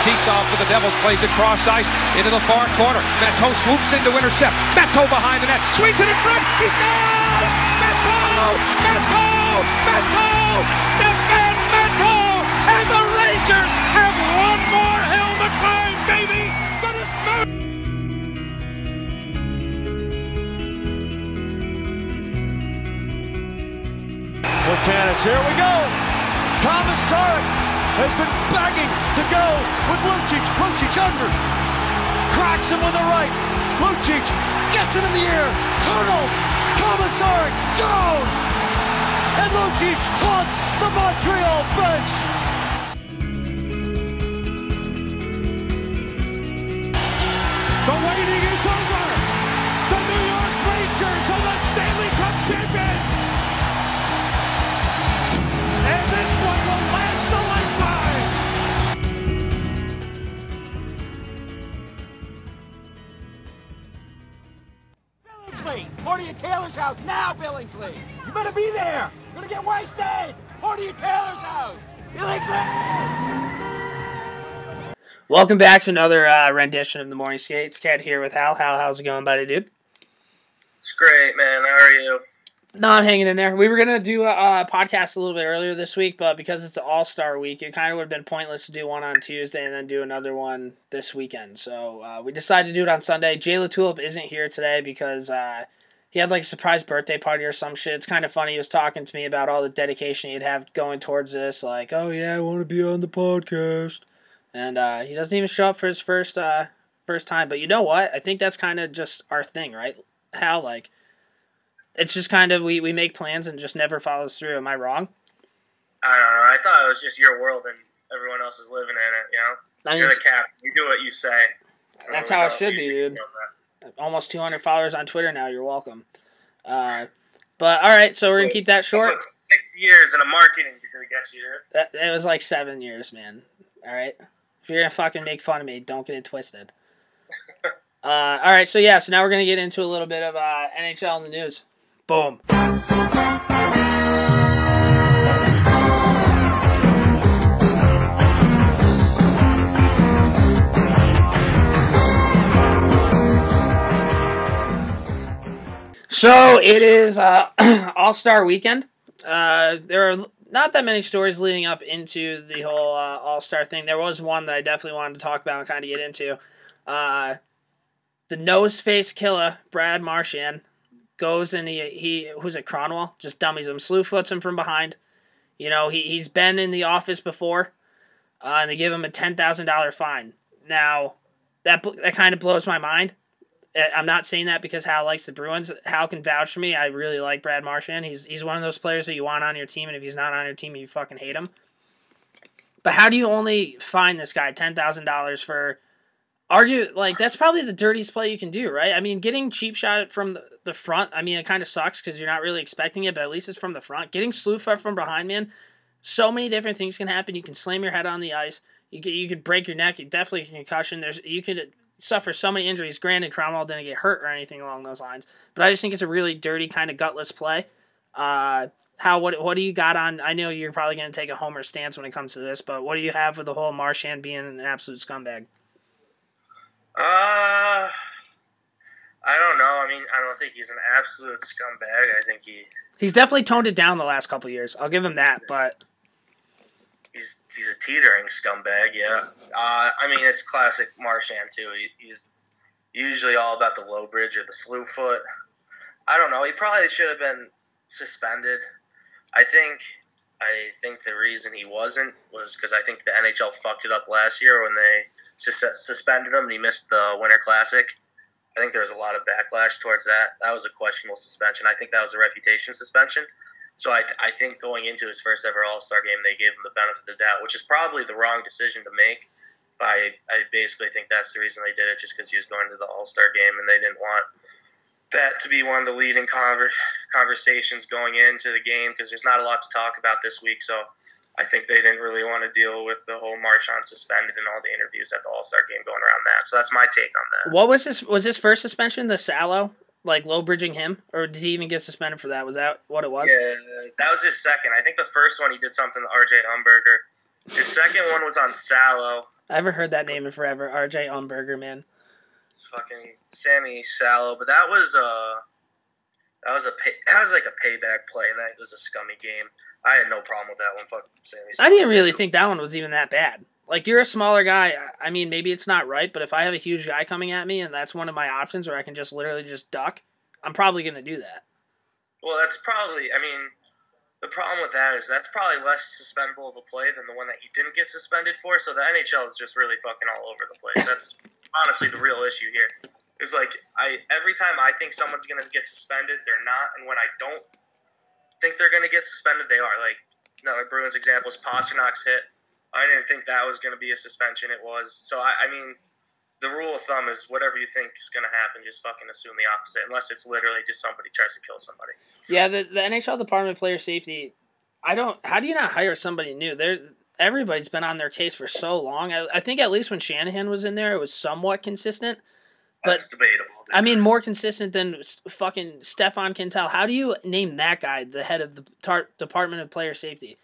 Fetisov for the Devils plays it cross ice into the far corner. Matteau swoops in to intercept. Matteau behind the net. Swings it in front. He scores! Matteau! Matteau! Matteau! Stéphane Matteau! And the Rangers have one more hill to climb, baby! But it's. Canis, here we go. Komisarek has been begging to go with Lucic. Lucic under. Cracks him with the right. Lucic gets it in the air. Turtles. Komisarek down. And Lucic taunts the Montreal bench. Billingsley! You better be there! You're gonna get wasted! Portia Taylor's house! Billingsley! Welcome back to another uh, rendition of the Morning Skates. Ked here with Hal. Hal, how's it going, buddy, dude? It's great, man. How are you? No, I'm hanging in there. We were gonna do a, a podcast a little bit earlier this week, but because it's an All Star week, it kind of would have been pointless to do one on Tuesday and then do another one this weekend. So uh, we decided to do it on Sunday. Jay Tulip isn't here today because uh, he had like a surprise birthday party or some shit. It's kind of funny. He was talking to me about all the dedication he'd have going towards this. Like, oh yeah, I want to be on the podcast, and uh, he doesn't even show up for his first uh, first time. But you know what? I think that's kind of just our thing, right? How like it's just kind of we, we make plans and just never follows through. Am I wrong? I don't know. I thought it was just your world and everyone else is living in it. You know, I mean, you're the captain. You do what you say. That's how it should be, dude. Almost 200 followers on Twitter now. You're welcome. Uh, but all right, so we're gonna keep that short. what six years in a marketing degree gets you, dude. That, it was like seven years, man. All right, if you're gonna fucking make fun of me, don't get it twisted. Uh, all right, so yeah, so now we're gonna get into a little bit of uh, NHL in the news. Boom. So it is uh, All Star Weekend. Uh, there are not that many stories leading up into the whole uh, All Star thing. There was one that I definitely wanted to talk about and kind of get into. Uh, the nose face killer, Brad Marchand, goes and he, he who's at Kronwall? Just dummies him, slew foots him from behind. You know, he, he's been in the office before, uh, and they give him a $10,000 fine. Now, that, that kind of blows my mind. Uh, I'm not saying that because Hal likes the Bruins. Hal can vouch for me. I really like Brad Marchand. He's he's one of those players that you want on your team, and if he's not on your team, you fucking hate him. But how do you only find this guy ten thousand dollars for argue like that's probably the dirtiest play you can do, right? I mean, getting cheap shot from the, the front. I mean, it kind of sucks because you're not really expecting it, but at least it's from the front. Getting foot from behind, man. So many different things can happen. You can slam your head on the ice. You could, you could break your neck. You definitely a concussion. There's you could suffer so many injuries. Granted, Kronwall didn't get hurt or anything along those lines, but I just think it's a really dirty kind of gutless play. Uh, how what what do you got on? I know you're probably going to take a homer stance when it comes to this, but what do you have with the whole Marchand being an absolute scumbag? Uh, I don't know. I mean, I don't think he's an absolute scumbag. I think he He's definitely toned it down the last couple years. I'll give him that, but he's he's a teetering scumbag. Yeah. Uh, I mean, it's classic Marchand too. He, he's usually all about the low bridge or the slew foot. I don't know. He probably should have been suspended. I think. I think the reason he wasn't was because I think the NHL fucked it up last year when they sus- suspended him and he missed the Winter Classic. I think there was a lot of backlash towards that. That was a questionable suspension. I think that was a reputation suspension. So I, I think going into his first ever All Star game, they gave him the benefit of the doubt, which is probably the wrong decision to make. But I, I basically think that's the reason they did it, just because he was going to the All Star game and they didn't want that to be one of the leading conver- conversations going into the game because there's not a lot to talk about this week. So I think they didn't really want to deal with the whole Marchand suspended and all the interviews at the All Star game going around that. So that's my take on that. what was this? Was his first suspension the Salo like low bridging him, or did he even get suspended for that? Was that what it was? Yeah, that was his second. I think the first one he did something to RJ Umberger. His second one was on Salo. I haven't heard that name in forever. R.J. Umberger, man. It's fucking Sami Salo, but that was uh that was a pay, that was like a payback play, and that was a scummy game. I had no problem with that one. Fuck Sammy. I didn't really think that one was even that bad. Like you're a smaller guy. I mean, maybe it's not right, but if I have a huge guy coming at me and that's one of my options, where I can just literally just duck, I'm probably gonna do that. Well, that's probably. I mean, the problem with that is that's probably less suspendable of a play than the one that he didn't get suspended for. So the NHL is just really fucking all over the place. That's honestly the real issue here. Is like I every time I think someone's gonna get suspended, they're not, and when I don't think they're gonna get suspended, they are. Like another Bruins example is Pastrnak's hit. I didn't think that was gonna be a suspension. It was. So I, I mean, the rule of thumb is whatever you think is gonna happen, just fucking assume the opposite, unless it's literally just somebody tries to kill somebody. Yeah, the the NHL Department of Player Safety. I don't. How do you not hire somebody new? They're everybody's been on their case for so long. I, I think at least when Shanahan was in there, it was somewhat consistent. But That's debatable. dude. I mean, more consistent than fucking Stéphane Quintal. How do you name that guy the head of the tar- Department of Player Safety?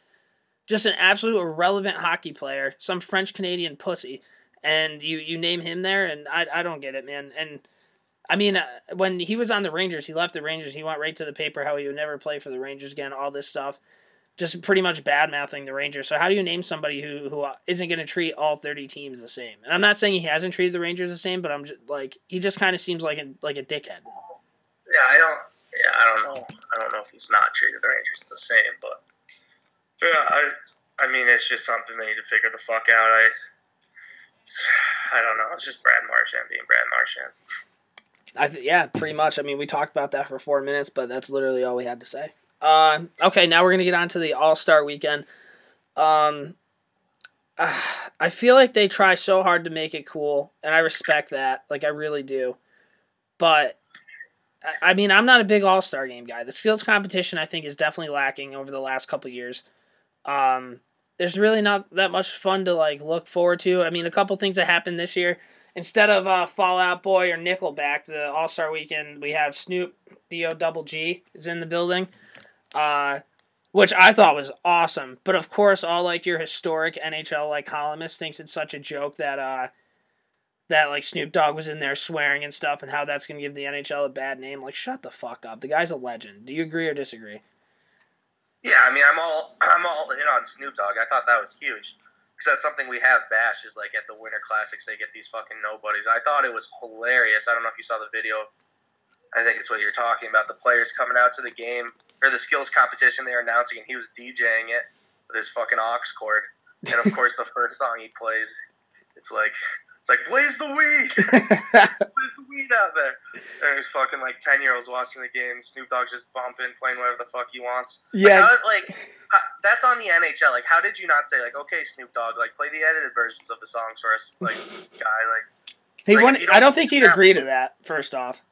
Just an absolute irrelevant hockey player, some French Canadian pussy, and you you name him there, and I I don't get it, man. And I mean, uh, when he was on the Rangers, he left the Rangers. He went right to the paper how he would never play for the Rangers again. All this stuff, just pretty much bad mouthing the Rangers. So how do you name somebody who who isn't going to treat all thirty teams the same? And I'm not saying he hasn't treated the Rangers the same, but I'm just like he just kind of seems like a like a dickhead. Yeah, I don't. Yeah, I don't know. I don't know if he's not treated the Rangers the same, but yeah, I. I mean, it's just something they need to figure the fuck out. I. I don't know. It's just Brad Marchand being Brad Marchand. I th- yeah, pretty much. I mean, we talked about that for four minutes, but that's literally all we had to say. Uh, okay, now we're gonna get on to the All Star Weekend. Um, uh, I feel like they try so hard to make it cool, and I respect that. Like I really do. But I- I mean, I'm not a big All Star game guy. The skills competition, I think, is definitely lacking over the last couple years. Um, there's really not that much fun to like look forward to. I mean, a couple things that happened this year. Instead of uh, Fall Out Boy or Nickelback, the All Star Weekend, we have Snoop D O Double G is in the building, uh, which I thought was awesome. But of course, all like your historic NHL like columnists thinks it's such a joke that uh, that like Snoop Dogg was in there swearing and stuff, and how that's gonna give the NHL a bad name. Like, shut the fuck up. The guy's a legend. Do you agree or disagree? Yeah, I mean, I'm all I'm all in on Snoop Dogg. I thought that was huge because that's something we have bash is like at the Winter Classics they get these fucking nobodies. I thought it was hilarious. I don't know if you saw the video. Of, I think it's what you're talking about. The players coming out to the game or the skills competition they're announcing, and he was DJing it with his fucking aux cord. And of course, the first song he plays, it's like it's like blaze the weed. blaze the weed out there? And there's fucking like ten year olds watching the game. Snoop Dogg's just bumping, playing whatever the fuck he wants. Yeah. like, how, like how- that's on the NHL. Like, how did you not say like, okay, Snoop Dogg, like play the edited versions of the songs for us, like guy, like He Like, wouldn't- don't- I don't think he'd agree to that. First off,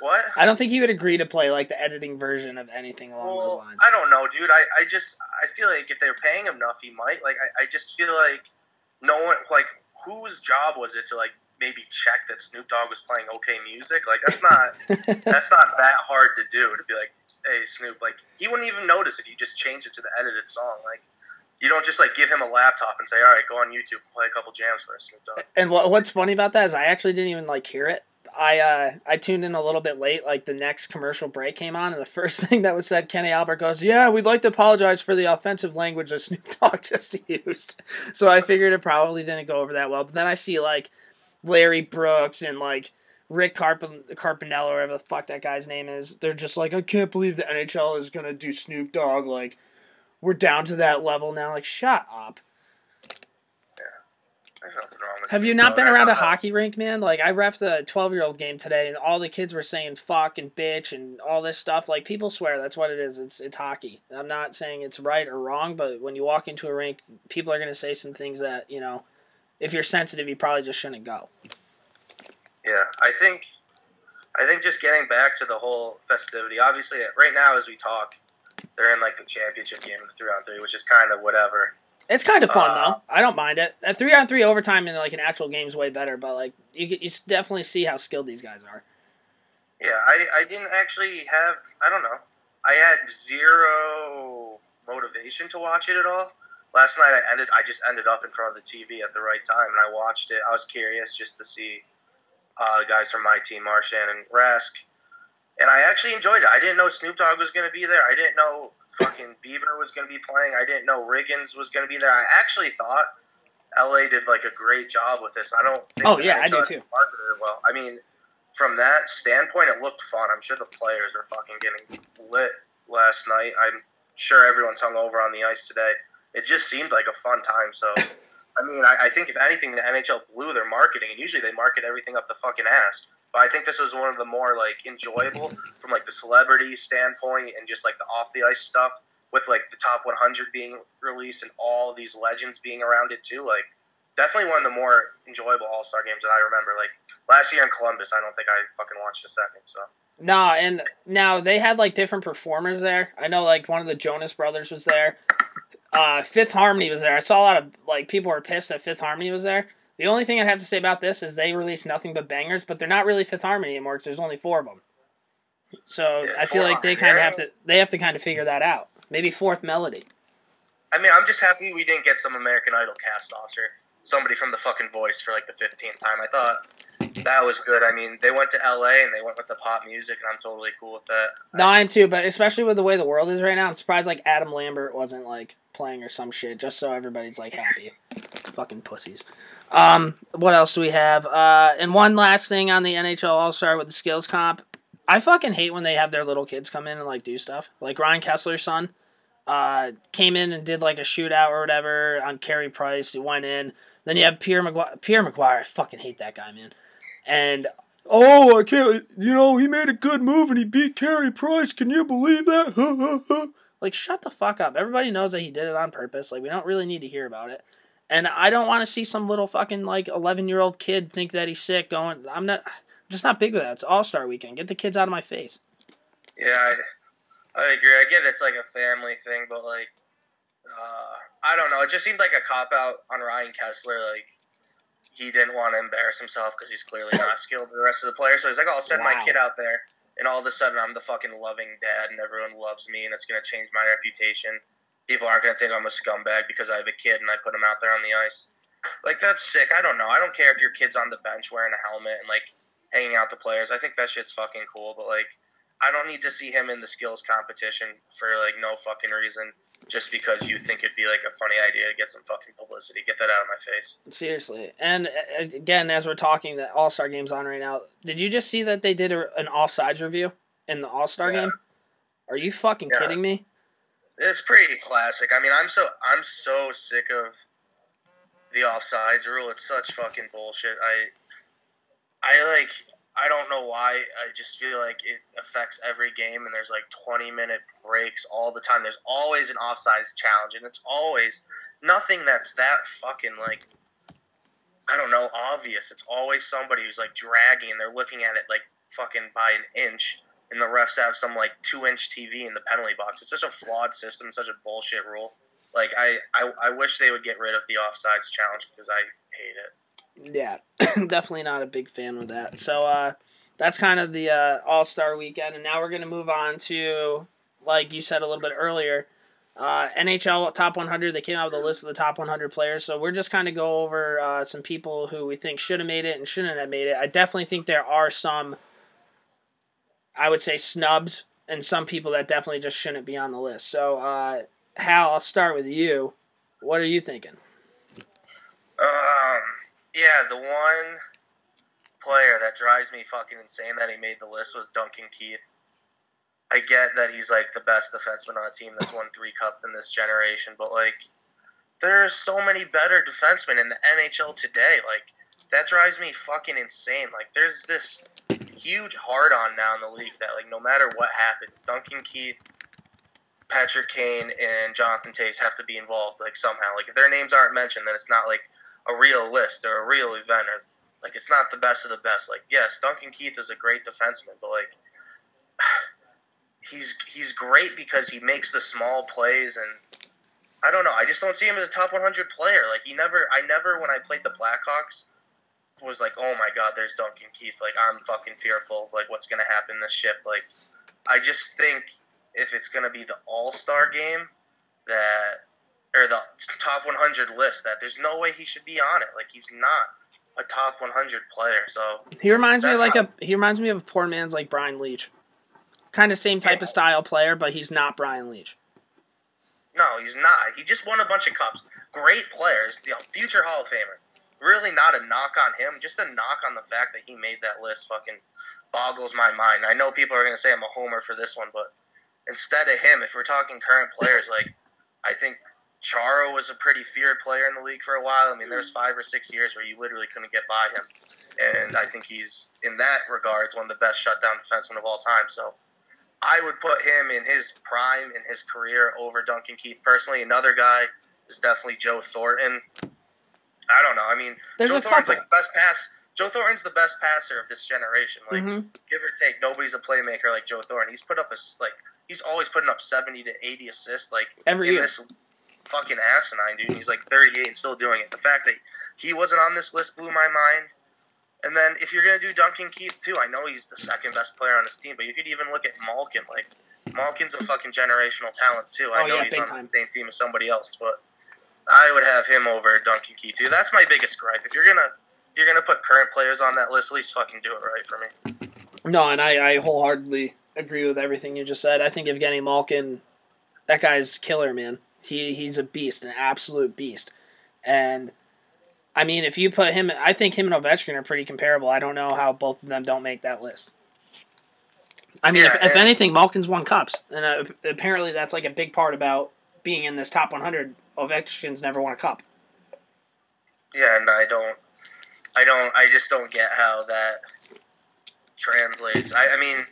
what? I don't think he would agree to play like the editing version of anything along those lines. I don't know, dude. I, I just I feel like if they're paying him enough, he might. Like, I, I just feel like no one like whose job was it to like maybe check that Snoop Dogg was playing okay music? Like, that's not that's not that hard to do. To be like, hey, Snoop, like he wouldn't even notice if you just change it to the edited song. Like, you don't just like give him a laptop and say, all right, go on YouTube and play a couple jams for us, Snoop Dogg. And what what's funny about that is I actually didn't even like hear it. I uh I tuned in a little bit late, like the next commercial break came on, and the first thing that was said, Kenny Albert goes, "Yeah, we'd like to apologize for the offensive language that Snoop Dogg just used." So I figured it probably didn't go over that well. But then I see like Larry Brooks and like Rick Carp- Carpiniello, or whatever the fuck that guy's name is. They're just like, I can't believe the NHL is gonna do Snoop Dogg. Like, we're down to that level now. Like, shut up. There's nothing wrong with Have you not been around a thought that was- hockey rink, man? Like I refed a twelve year old game today, and all the kids were saying "fuck" and "bitch" and all this stuff. Like people swear that's what it is. It's it's hockey. I'm not saying it's right or wrong, but when you walk into a rink, people are gonna say some things that you know. If you're sensitive, you probably just shouldn't go. Yeah, I think, I think just getting back to the whole festivity. Obviously, right now as we talk, they're in like the championship game of the three on three, which is kind of whatever. It's kind of fun Uh, though. I don't mind it. A three on three overtime in like an actual game is way better, but like you you definitely see how skilled these guys are. Yeah, I, I didn't actually have I don't know. I had zero motivation to watch it at all. Last night I ended I just ended up in front of the TV at the right time and I watched it. I was curious just to see uh, the guys from my team, Marchand and Rask. And I actually enjoyed it. I didn't know Snoop Dogg was going to be there. I didn't know fucking Bieber was going to be playing. I didn't know Riggins was going to be there. I actually thought LA did like a great job with this. I don't think Oh, yeah, I do too. well. I mean, from that standpoint, it looked fun. I'm sure the players are fucking getting lit last night. I'm sure everyone's hung over on the ice today. It just seemed like a fun time. So, I mean, I, I think if anything, the NHL blew their marketing, and usually they market everything up the fucking ass. But I think this was one of the more like enjoyable from like the celebrity standpoint and just like the off the ice stuff with like the top 100 being released and all these legends being around it too. Like definitely one of the more enjoyable All Star games that I remember. Like last year in Columbus, I don't think I fucking watched a second. So No, and now they had like different performers there. I know like one of the Jonas Brothers was there. Uh, Fifth Harmony was there. I saw a lot of like people were pissed that Fifth Harmony was there. The only thing I'd have to say about this is they release nothing but bangers, but they're not really Fifth Harmony anymore. 'cause there's only four of them. So Yeah, I feel like they kind of yeah. have to they have to kind of figure that out. Maybe fourth melody. I mean, I'm just happy we didn't get some American Idol cast offs or somebody from the fucking Voice for like the 15th time. I thought that was good. I mean, they went to LA and they went with the pop music, and I'm totally cool with that. No, I am too, but especially with the way the world is right now, I'm surprised like Adam Lambert wasn't like playing or some shit, just so everybody's like happy. Fucking pussies. Um, what else do we have? Uh, and one last thing on the NHL All Star with the skills comp. I fucking hate when they have their little kids come in and like do stuff. Like Ryan Kesler's son, uh, came in and did like a shootout or whatever on Carey Price. He went in. Then you have Pierre McGuire. Pierre McGuire, I fucking hate that guy, man. And oh, I can't. You know, he made a good move and he beat Carey Price. Can you believe that? like, shut the fuck up. Everybody knows that he did it on purpose. Like, we don't really need to hear about it. And I don't want to see some little fucking like eleven year old kid think that he's sick. Going, I'm not. I'm just not big with that. It's All Star Weekend. Get the kids out of my face. Yeah, I, I agree. I get it's like a family thing, but like, uh, I don't know. It just seemed like a cop out on Ryan Kesler. Like, he didn't want to embarrass himself because he's clearly not skilled the rest of the players. So he's like, "Oh, I'll send my kid out there, and all of a sudden I'm the fucking loving dad, and everyone loves me, and it's gonna change my reputation. People aren't gonna think I'm a scumbag because I have a kid and I put him out there on the ice. Like that's sick. I don't know. I don't care if your kid's on the bench wearing a helmet and like hanging out the players. I think that shit's fucking cool. But like, I don't need to see him in the skills competition for like no fucking reason. Just because you think it'd be like a funny idea to get some fucking publicity. Get that out of my face. Seriously. And uh, again, as we're talking, the All Star game's on right now. Did you just see that they did a, an offsides review in the All Star Yeah. game? Are you fucking Yeah. kidding me? It's pretty classic. I mean, I'm so I'm so sick of the offsides rule. It's such fucking bullshit. I I like I don't know why. I just feel like it affects every game, and there's like 20 minute breaks all the time. There's always an offsides challenge, and it's always nothing that's that fucking like I don't know obvious. It's always somebody who's like dragging, and they're looking at it like fucking by an inch and the refs have some like two inch TV in the penalty box. It's such a flawed system, such a bullshit rule. Like I, I, I wish they would get rid of the offsides challenge because I hate it. Yeah, definitely not a big fan of that. So uh, that's kind of the uh, All Star weekend, and now we're gonna move on to, like you said a little bit earlier, uh, NHL top 100. They came out with a list of the top 100 players. So we're just kind of go over uh, some people who we think should have made it and shouldn't have made it. I definitely think there are some, I would say snubs, and some people that definitely just shouldn't be on the list. So uh, Hal, I'll start with you. What are you thinking? Um, yeah, the one player that drives me fucking insane that he made the list was Duncan Keith. I get that he's like the best defenseman on a team that's won three cups in this generation, but like there's so many better defensemen in the NHL today. Like that drives me fucking insane. Like there's this huge hard on now in the league that like no matter what happens, Duncan Keith, Patrick Kane, and Jonathan Toews have to be involved like somehow. Like if their names aren't mentioned, then it's not like a real list or a real event or like it's not the best of the best. Like yes, Duncan Keith is a great defenseman, but like he's he's great because he makes the small plays and I don't know. I just don't see him as a top 100 player. Like he never I never when I played the Blackhawks was like, oh my god, there's Duncan Keith. Like I'm fucking fearful of like what's gonna happen this shift. Like I just think if it's gonna be the All Star game that or the top 100 list that there's no way he should be on it. Like he's not a top 100 player. So He reminds me That's like how- a he reminds me of a poor man's like Brian Leetch. Kind of same type Yeah. of style player, but he's not Brian Leetch. no, he's not. He just won a bunch of cups. Great players, you know, future Hall of Famer. Really not a knock on him, just a knock on the fact that he made that list fucking boggles my mind. I know people are going to say I'm a homer for this one, but instead of him, if we're talking current players, like I think Chara was a pretty feared player in the league for a while. I mean, there's mm. five or six years where you literally couldn't get by him, and I think he's in that regards one of the best shutdown defensemen of all time. So I would put him in his prime in his career over Duncan Keith personally. Another guy is definitely Joe Thornton. I don't know. I mean, There's Joe Thornton's couple. like best pass. Joe Thornton's the best passer of this generation. Like Mhm. give or take, nobody's a playmaker like Joe Thornton. He's put up a like he's always putting up seventy to eighty assists like Every in year. this fucking asinine dude. He's like thirty eight and still doing it. The fact that he wasn't on this list blew my mind. And then if you're gonna do Duncan Keith too, I know he's the second best player on his team, but you could even look at Malkin. Like Malkin's a fucking generational talent too. I Oh, know yeah, he's on time. the same team as somebody else, but I would have him over Duncan Keith. That's my biggest gripe. If you're gonna if you're gonna put current players on that list, at least fucking do it right for me. No, and I, I wholeheartedly agree with everything you just said. I think Evgeny Malkin, that guy's killer, man. He he's a beast, an absolute beast. And I mean, if you put him, I think him and Ovechkin are pretty comparable. I don't know how both of them don't make that list. I mean, Yeah, if, if anything, Malkin's won cups, and uh, apparently that's like a big part about being in this top 100. Ovechkin's never won a cup. Yeah, and I don't, I don't, I just don't get how that translates. I, I mean,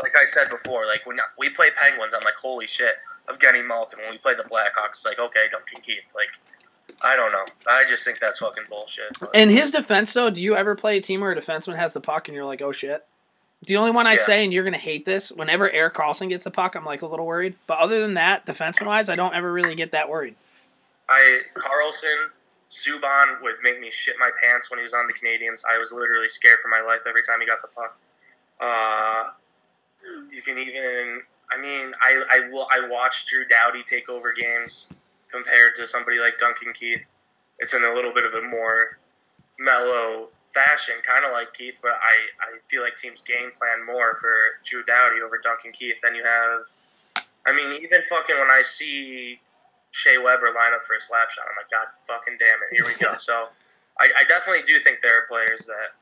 like I said before, like when we play Penguins, I'm like, holy shit, Evgeny Malkin. When we play the Blackhawks, like, okay, Duncan Keith. Like, I don't know. I just think that's fucking bullshit. But, In his defense, though, do you ever play a team where a defenseman has the puck and you're like, oh shit? The only one I'd Yeah. say, and you're going to hate this, whenever Erik Karlsson gets the puck, I'm like a little worried. But other than that, defenseman wise, I don't ever really get that worried. I Karlsson, Subban would make me shit my pants when he was on the Canadiens. I was literally scared for my life every time he got the puck. Uh, you can even, I mean, I I, I watched Drew Doughty take over games compared to somebody like Duncan Keith. It's in a little bit of a more mellow fashion, kind of like Keith, but I, I feel like teams game plan more for Drew Doughty over Duncan Keith. Then you have, I mean, even fucking when I see Shea Weber line up for a slap shot, I'm like, God fucking damn it, here we go. so I, I definitely do think there are players that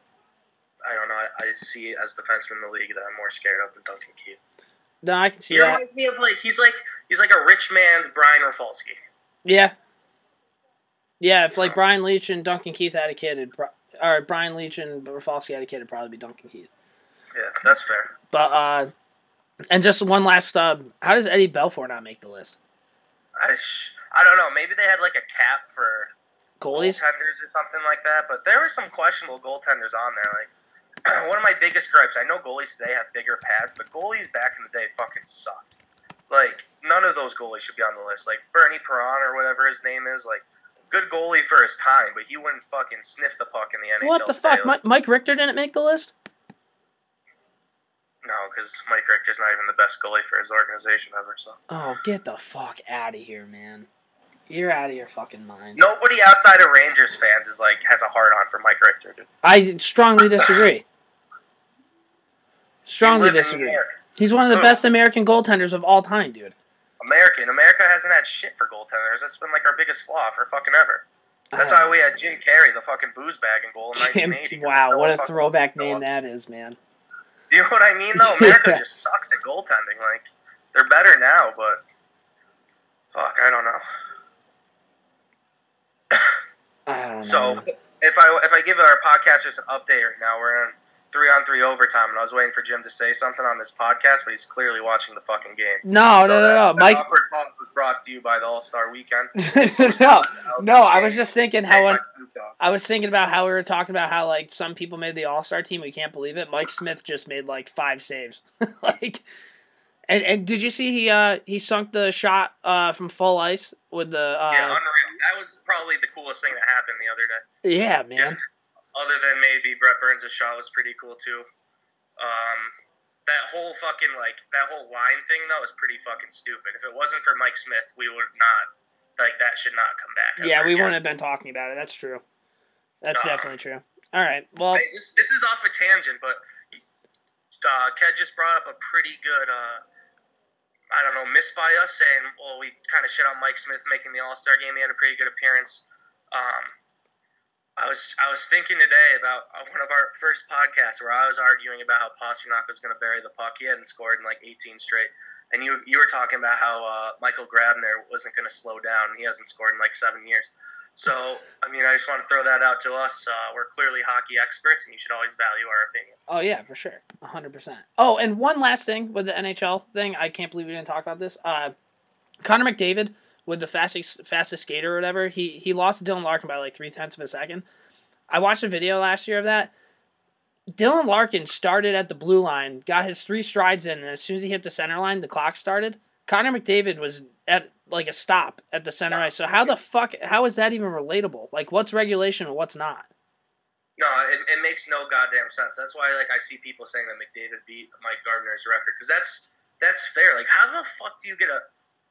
I don't know. I, I see as defensemen in the league that I'm more scared of than Duncan Keith. No, I can see He that. reminds me of like he's like he's like a rich man's Brian Rafalski. Yeah. Yeah, if like Brian Leetch and Duncan Keith had a kid, it'd pro- or Brian Leetch and Rafalski had a kid, it'd probably be Duncan Keith. Yeah, that's fair. But, uh, and just one last, uh, how does Eddie Belfour not make the list? I, sh- I don't know. Maybe they had like a cap for Goalies? goaltenders or something like that. But there were some questionable goaltenders on there. Like one of my biggest gripes. I know goalies today have bigger pads, but goalies back in the day fucking sucked. Like none of those goalies should be on the list. Like Bernie Parent or whatever his name is. Like good goalie for his time, but he wouldn't fucking sniff the puck in the NHL. What the today. fuck? Like, Mike Richter didn't make the list? no, because Mike Richter's not even the best goalie for his organization ever. So Oh, get the fuck out of here, man. You're out of your fucking mind. nobody outside of Rangers fans is like has a hard on for Mike Richter. Dude. I strongly disagree. Strongly You live in disagree. He's one of the best American goaltenders of all time, dude. American. America hasn't had shit for goaltenders. That's been like our biggest flaw for fucking ever. That's why we had Jim Carrey, the fucking booze bag in goal in Jim- 1980. 'cause wow, no what a throwback wants to go name that is, man. Do you know what I mean, though? America just sucks at goaltending. Like, they're better now, but fuck, I don't know. I don't know. So if I if I give our podcasters an update right now, we're in three on three overtime, and I was waiting for Jim to say something on this podcast, but he's clearly watching the fucking game. no, So no, no, that- no. that Mike's awkward was brought to you by the All Star Weekend. no, no. I was just thinking how Hey, when, by Snoop Dogg. I was thinking about how we were talking about how like some people made the All Star team. We can't believe it. Mike Smith just made like five saves. like, and and did you see he uh he sunk the shot uh from full ice with the uh Yeah, unreal. That was probably the coolest thing that happened the other day. yeah, man. Other than maybe Brent Burns' shot was pretty cool too. Um, that whole fucking like that whole line thing though was pretty fucking stupid. If it wasn't for Mike Smith, we would not like that should not come back. Yeah, we again. wouldn't have been talking about it. That's true. That's definitely true. All right. Well, Hey, this this is off a tangent, but uh, Ked just brought up a pretty good. Uh, I don't know, miss by us saying, well, we kind of shit on Mike Smith making the All Star game. He had a pretty good appearance. Um, I was I was thinking today about uh, one of our first podcasts where I was arguing about how Pastrnak was going to bury the puck. He hadn't scored in like 18 straight, and you you were talking about how uh, Michael Grabner wasn't going to slow down. He hasn't scored in like seven years. So I mean, I just want to throw that out to us. Uh, we're clearly hockey experts, and you should always value our opinion. oh yeah, for sure, hundred percent. Oh, and one last thing with the NHL thing, I can't believe we didn't talk about this. Uh, Connor McDavid with the fastest fastest skater or whatever, he he lost to Dylan Larkin by like three tenths of a second. I watched a video last year of that. Dylan Larkin started at the blue line, got his three strides in, and as soon as he hit the center line, the clock started. Connor McDavid was at like a stop at the center ice. So how the fuck? How is that even relatable? Like, what's regulation and what's not? No, it, it makes no goddamn sense. That's why like I see people saying that McDavid beat Mike Gartner's record because that's that's fair. Like, how the fuck do you get a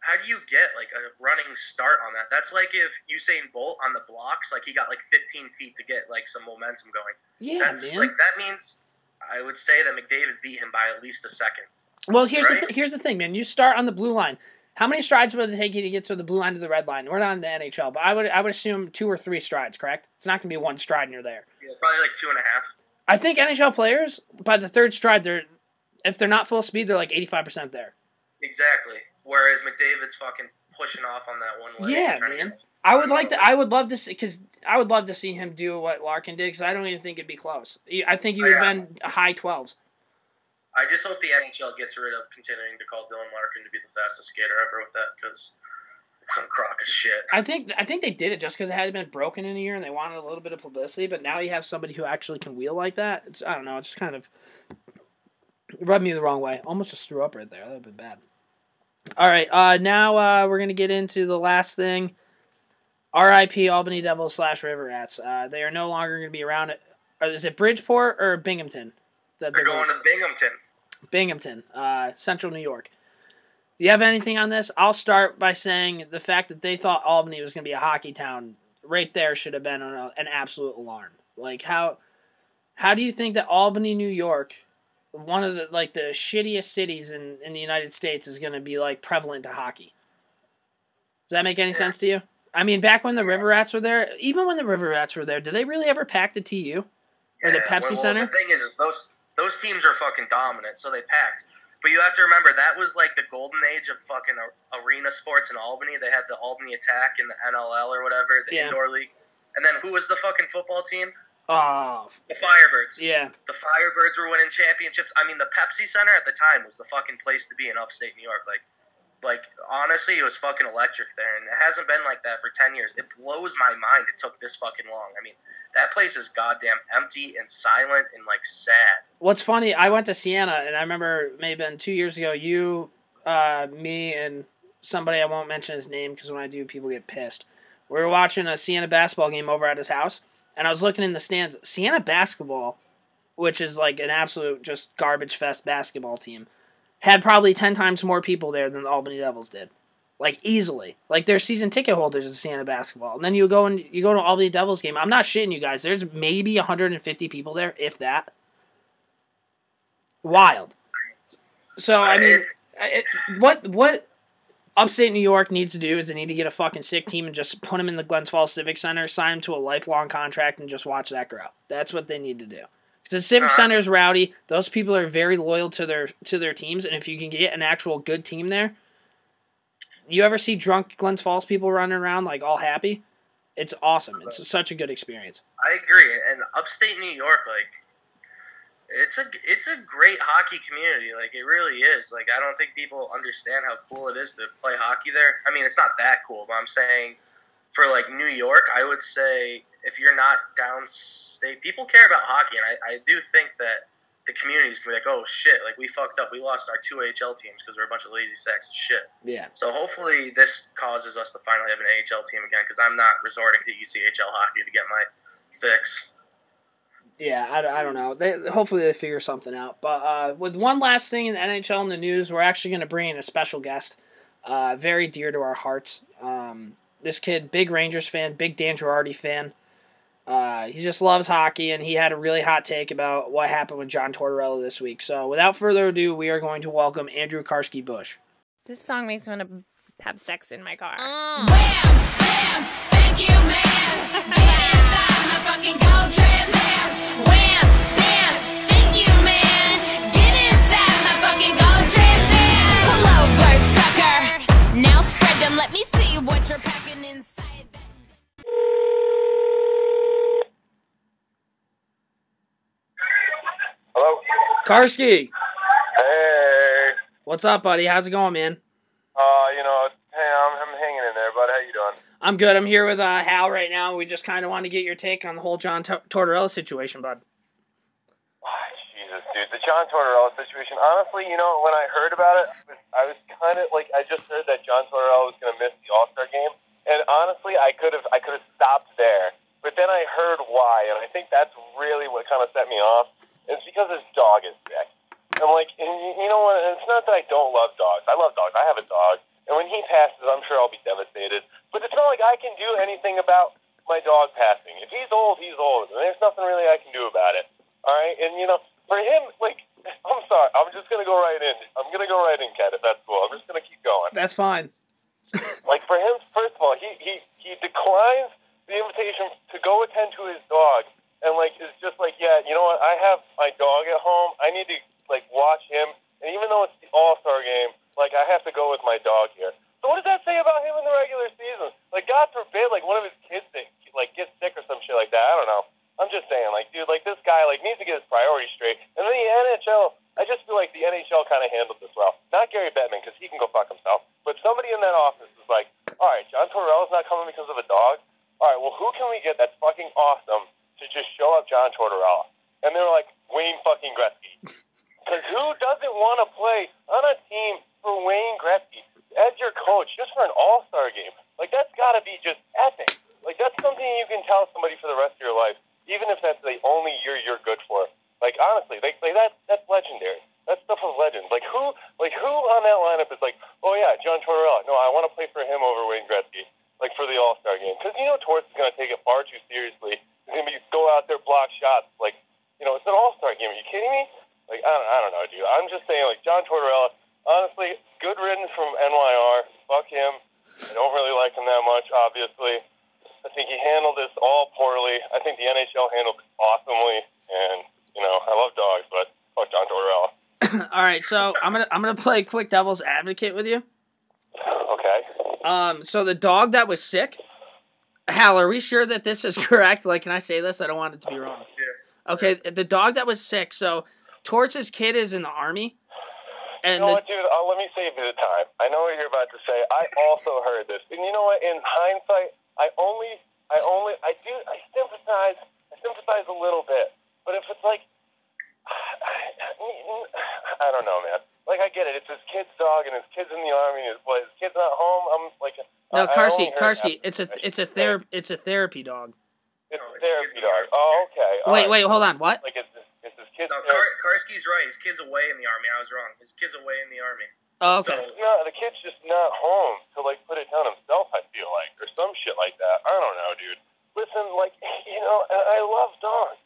how do you get like a running start on that? That's like if Usain Bolt on the blocks, like he got like 15 feet to get like some momentum going. Yeah, That's man. like that means I would say that McDavid beat him by at least a second. Well, here's the th- here's the thing, man. You start on the blue line. How many strides would it take you to get to the blue line to the red line? We're not in the NHL, but I would I would assume two or three strides. Correct? It's not going to be one stride and you're there. Probably like two and a half. I think NHL players by the third stride, they're if they're not full speed, they're like eighty five percent there. Exactly. Whereas McDavid's fucking pushing off on that one leg. Yeah, man. get- I would like to. I would love to see because I would love to see him do what Larkin did because I don't even think it'd be close. I think he would have uh, been high twelves. I just hope the NHL gets rid of continuing to call Dylan Larkin to be the fastest skater ever with that because it's some crock of shit. I think I think they did it just because it had been broken in a year and they wanted a little bit of publicity. But now you have somebody who actually can wheel like that. It's I don't know. It just kind of rubbed me the wrong way. Almost just threw up right there. That would have been bad. All right. Uh, now uh, we're gonna get into the last thing. R.I.P. Albany Devils slash River Rats. Uh, they are no longer going to be around. Or is it Bridgeport or Binghamton? That They're going to Binghamton. Binghamton, uh, Central New York. Do you have anything on this? I'll start by saying the fact that they thought Albany was going to be a hockey town right there should have been an, an absolute alarm. Like how how do you think that Albany, New York, one of the like the shittiest cities in, in the United States is going to be like prevalent to hockey? Does that make any sense to you? I mean, back when the River Rats were there, even when the River Rats were there, did they really ever pack the TU or the Pepsi well, Center? The thing is, is those those teams are fucking dominant, so they packed. But you have to remember that was like the golden age of fucking arena sports in Albany. They had the Albany Attack in the NLL or whatever, the Yeah. indoor league. And then who was the fucking football team? Oh, The Firebirds. yeah. The Firebirds were winning championships. I mean, the Pepsi Center at the time was the fucking place to be in upstate New York. Like, like honestly, it was fucking electric there, and it hasn't been like that for ten years. It blows my mind. It took this fucking long. I mean, that place is goddamn empty and silent and like sad. What's funny, I went to Siena, and I remember maybe been two years ago. You, uh, me, and somebody I won't mention his name because when I do, people get pissed. We were watching a Siena basketball game over at his house, and I was looking in the stands. Siena basketball, which is like an absolute just garbage fest basketball team, had probably ten times more people there than the Albany Devils did, like easily. Like they're season ticket holders of Siena basketball, and then you go and you go to Albany Devils game. I'm not shitting you guys. There's maybe 150 people there, if that. Wild. So I mean, it, what what upstate New York needs to do is they need to get a fucking sick team and just put them in the Glens Falls Civic Center, sign them to a lifelong contract, and just watch that grow. That's what they need to do. Because the Civic. Center is rowdy. Those people are very loyal to their to their teams, and if you can get an actual good team there, you ever see drunk Glens Falls people running around like all happy? It's awesome. It's such a good experience. I agree. And upstate New York, like, it's a it's a great hockey community. Like, it really is. Like, I don't think people understand how cool it is to play hockey there. I mean, it's not that cool, but I'm saying for like New York, I would say if you're not downstate, people care about hockey, and I, I do think that the community's gonna be like, oh shit, like we fucked up, we lost our two AHL teams because we're a bunch of lazy sacks of shit. Yeah. So hopefully this causes us to finally have an AHL team again because I'm not resorting to ECHL hockey to get my fix. Yeah, I, I don't know. They hopefully they figure something out. But uh, with one last thing in the NHL in the news, we're actually going to bring in a special guest, uh, very dear to our hearts. Um, this kid, big Rangers fan, big Dan Girardi fan. Uh, he just loves hockey, and he had a really hot take about what happened with John Tortorella this week. So, without further ado, we are going to welcome Andrew Karski Bush. This song makes me want to have sex in my car. Wham, bam, thank you, man. Get inside my fucking gold Trans Now them. Let me see what you're packing inside. Hello. Karski, Hey. what's up, buddy? How's it going, man? Uh, you know, hey, I'm, I'm hanging in there, bud. How you doing? I'm good. I'm here with uh, Hal right now. We just kind of want to get your take on the whole John Tor- Tortorella situation, bud. Dude, the John Tortorella situation. Honestly, you know, when I heard about it, I was, was kind of like, I just heard that John Tortorella was going to miss the All Star game, and honestly, I could have, I could have stopped there. But then I heard why, and I think that's really what kind of set me off. It's because his dog is sick. And like, and you know what? It's not that I don't love dogs. I love dogs. I have a dog, and when he passes, I'm sure I'll be devastated. But it's not like I can do anything about my dog passing. If he's old, he's old, and there's nothing really I can do about it. All right, and you know, for him, like, I'm sorry, I'm just gonna go right in. I'm gonna go right in, Kat, if that's cool. I'm just gonna keep going. That's fine. Like for him, first of all, he he he declines the invitation to go attend to his dog, and like is just like, yeah, you know what? I have my dog at home. I need to like watch him, and even though it's the All Star game, like I have to go with my dog here. So what does that say about him in the regular season? Like God forbid, like one of his kids that, like gets sick or some shit like that. I don't know. I'm just saying, like, dude, like this guy like needs to get his priorities straight. And then the NHL, I just feel like the NHL kind of handled this well. Not Gary Bettman because he can go fuck himself, but somebody in that office is like, all right, John Tortorella's not coming because of a dog. All right, well, who can we get that's fucking awesome to just show up John Tortorella? And they were like, Wayne fucking Gretzky. Because who doesn't want to play on a team for Wayne Gretzky as your coach just for an All Star game? Like that's got to be just epic. Like that's something you can tell somebody for the rest of your life, even if that's the only year you're good for. Like honestly, like, like that that's legendary. That's stuff of legends. Like who, like who on that lineup is like, oh yeah, John Tortorella. No, I want to play for him over Wayne Gretzky, like for the All Star game, because you know Torts is going to take it far too seriously. He's going to be go out there block shots. Like, you know, it's an All Star game. Are you kidding me? Like I don't, I don't know, dude. I'm just saying, like John Tortorella. Honestly, good riddance from NYR. Fuck him. I don't really like him that much, obviously. I think he handled this all poorly. I think the NHL handled it awesomely, and you know, I love dogs, but fuck John Tortorella. All right, so I'm gonna I'm gonna play quick devil's advocate with you. Okay. Um, so the dog that was sick, Hal, are we sure that this is correct? Like, can I say this? I don't want it to be wrong. Yeah. Okay, the dog that was sick. So, Torts' kid is in the army, You and know the, what, dude? Uh, let me save you the time. I know what you're about to say. I also heard this, and you know what? In hindsight, I only, I only, I do, I sympathize, I sympathize a little bit. But if it's like, I don't know, man. Like I get it. It's his kid's dog, and his kid's in the army. His, well, his kid's not home. I'm like, uh, no, I- I Karski, Karski, it's a it's a ther- it's a therapy dog. It's No, a therapy in dog. Oh, okay. All Wait, right. wait, hold on. What? Like it's, it's his kid's. No, Kar- Karski's right. His kid's away in the army. I was wrong. His kid's away in the army. Oh, okay. So, No, the kid's just not home to like put it down himself. I feel like, or some shit like that. I don't know, dude. Listen, like you know, I I love dogs.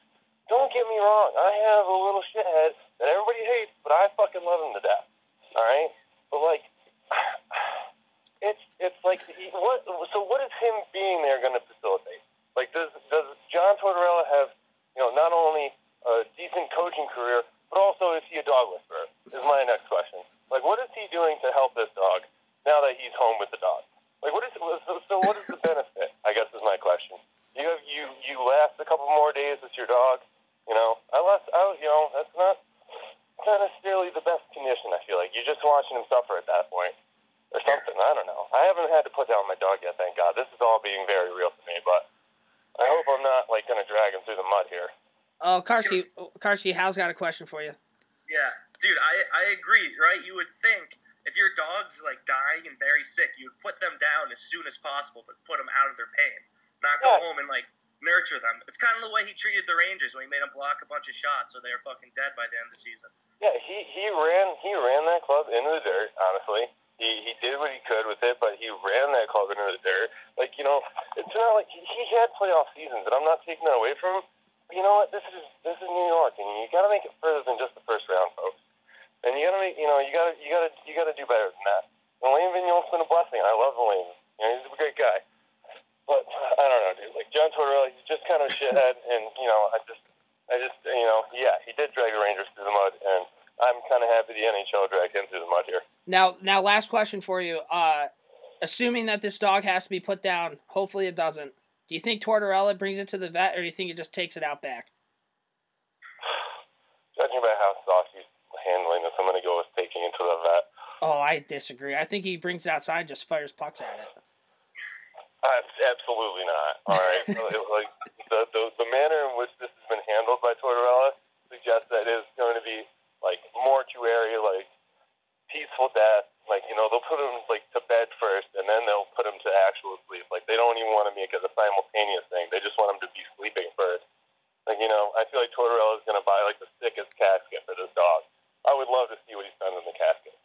Don't get me wrong. I have a little shithead that everybody hates, but I fucking love him to death. All right, but like, it's it's like what? So what is him being there going to facilitate? Like, does does John Tortorella have you know not only a decent coaching career, but also is he a dog whisperer? Is my next question. Like, what is he doing to help this dog now that he's home with the dog? Like, what is so? so what is the benefit? I guess is my question. You have you you last a couple more days with your dog. You know, I last I you know that's not not necessarily the best condition. I feel like you're just watching him suffer at that point, or something. I don't know. I haven't had to put down my dog yet, thank God. This is all being very real to me, but I hope I'm not like gonna drag him through the mud here. Oh, Karski, Karski, Hal's got a question for you. yeah, dude, I I agree. Right? You would think if your dog's like dying and very sick, you would put them down as soon as possible, but put them out of their pain. Not go Yeah. home and like nurture them. It's kind of the way he treated the Rangers when he made them block a bunch of shots, so they were fucking dead by the end of the season. Yeah, he he ran he ran that club into the dirt. Honestly, he he did what he could with it, but he ran that club into the dirt. Like you know, it's not like he, he had playoff seasons, and I'm not taking that away from him. But you know what? This is this is New York, and you got to make it further than just the first round, folks. And you got to make you know you got to you got to you got to do better than that. And Lane Vigneault's been a blessing. I love Lane. You know, he's a great guy. But I don't know, dude. Like John Tortorella, he's just kind of a shithead, and you know, I just, I just, you know, yeah, he did drag the Rangers through the mud, and I'm kind of happy the NHL dragged him through the mud here. Now, now, last question for you. Uh, assuming that this dog has to be put down, hopefully it doesn't. Do you think Tortorella brings it to the vet, or do you think it just takes it out back? Judging by how soft he's handling this, I'm going to go with taking it to the vet. Oh, I disagree. I think he brings it outside, and just fires pucks at it. Uh, absolutely not. All right, like the, the the manner in which this has been handled by Tortorella suggests that it is going to be like mortuary, like peaceful death. Like you know, they'll put him like to bed first, and then they'll put him to actual sleep. Like they don't even want to make it a simultaneous thing. They just want him to be sleeping first. Like you know, I feel like Tortorella is going to buy like the sickest casket for this dog. I would love to see what he's done in the casket.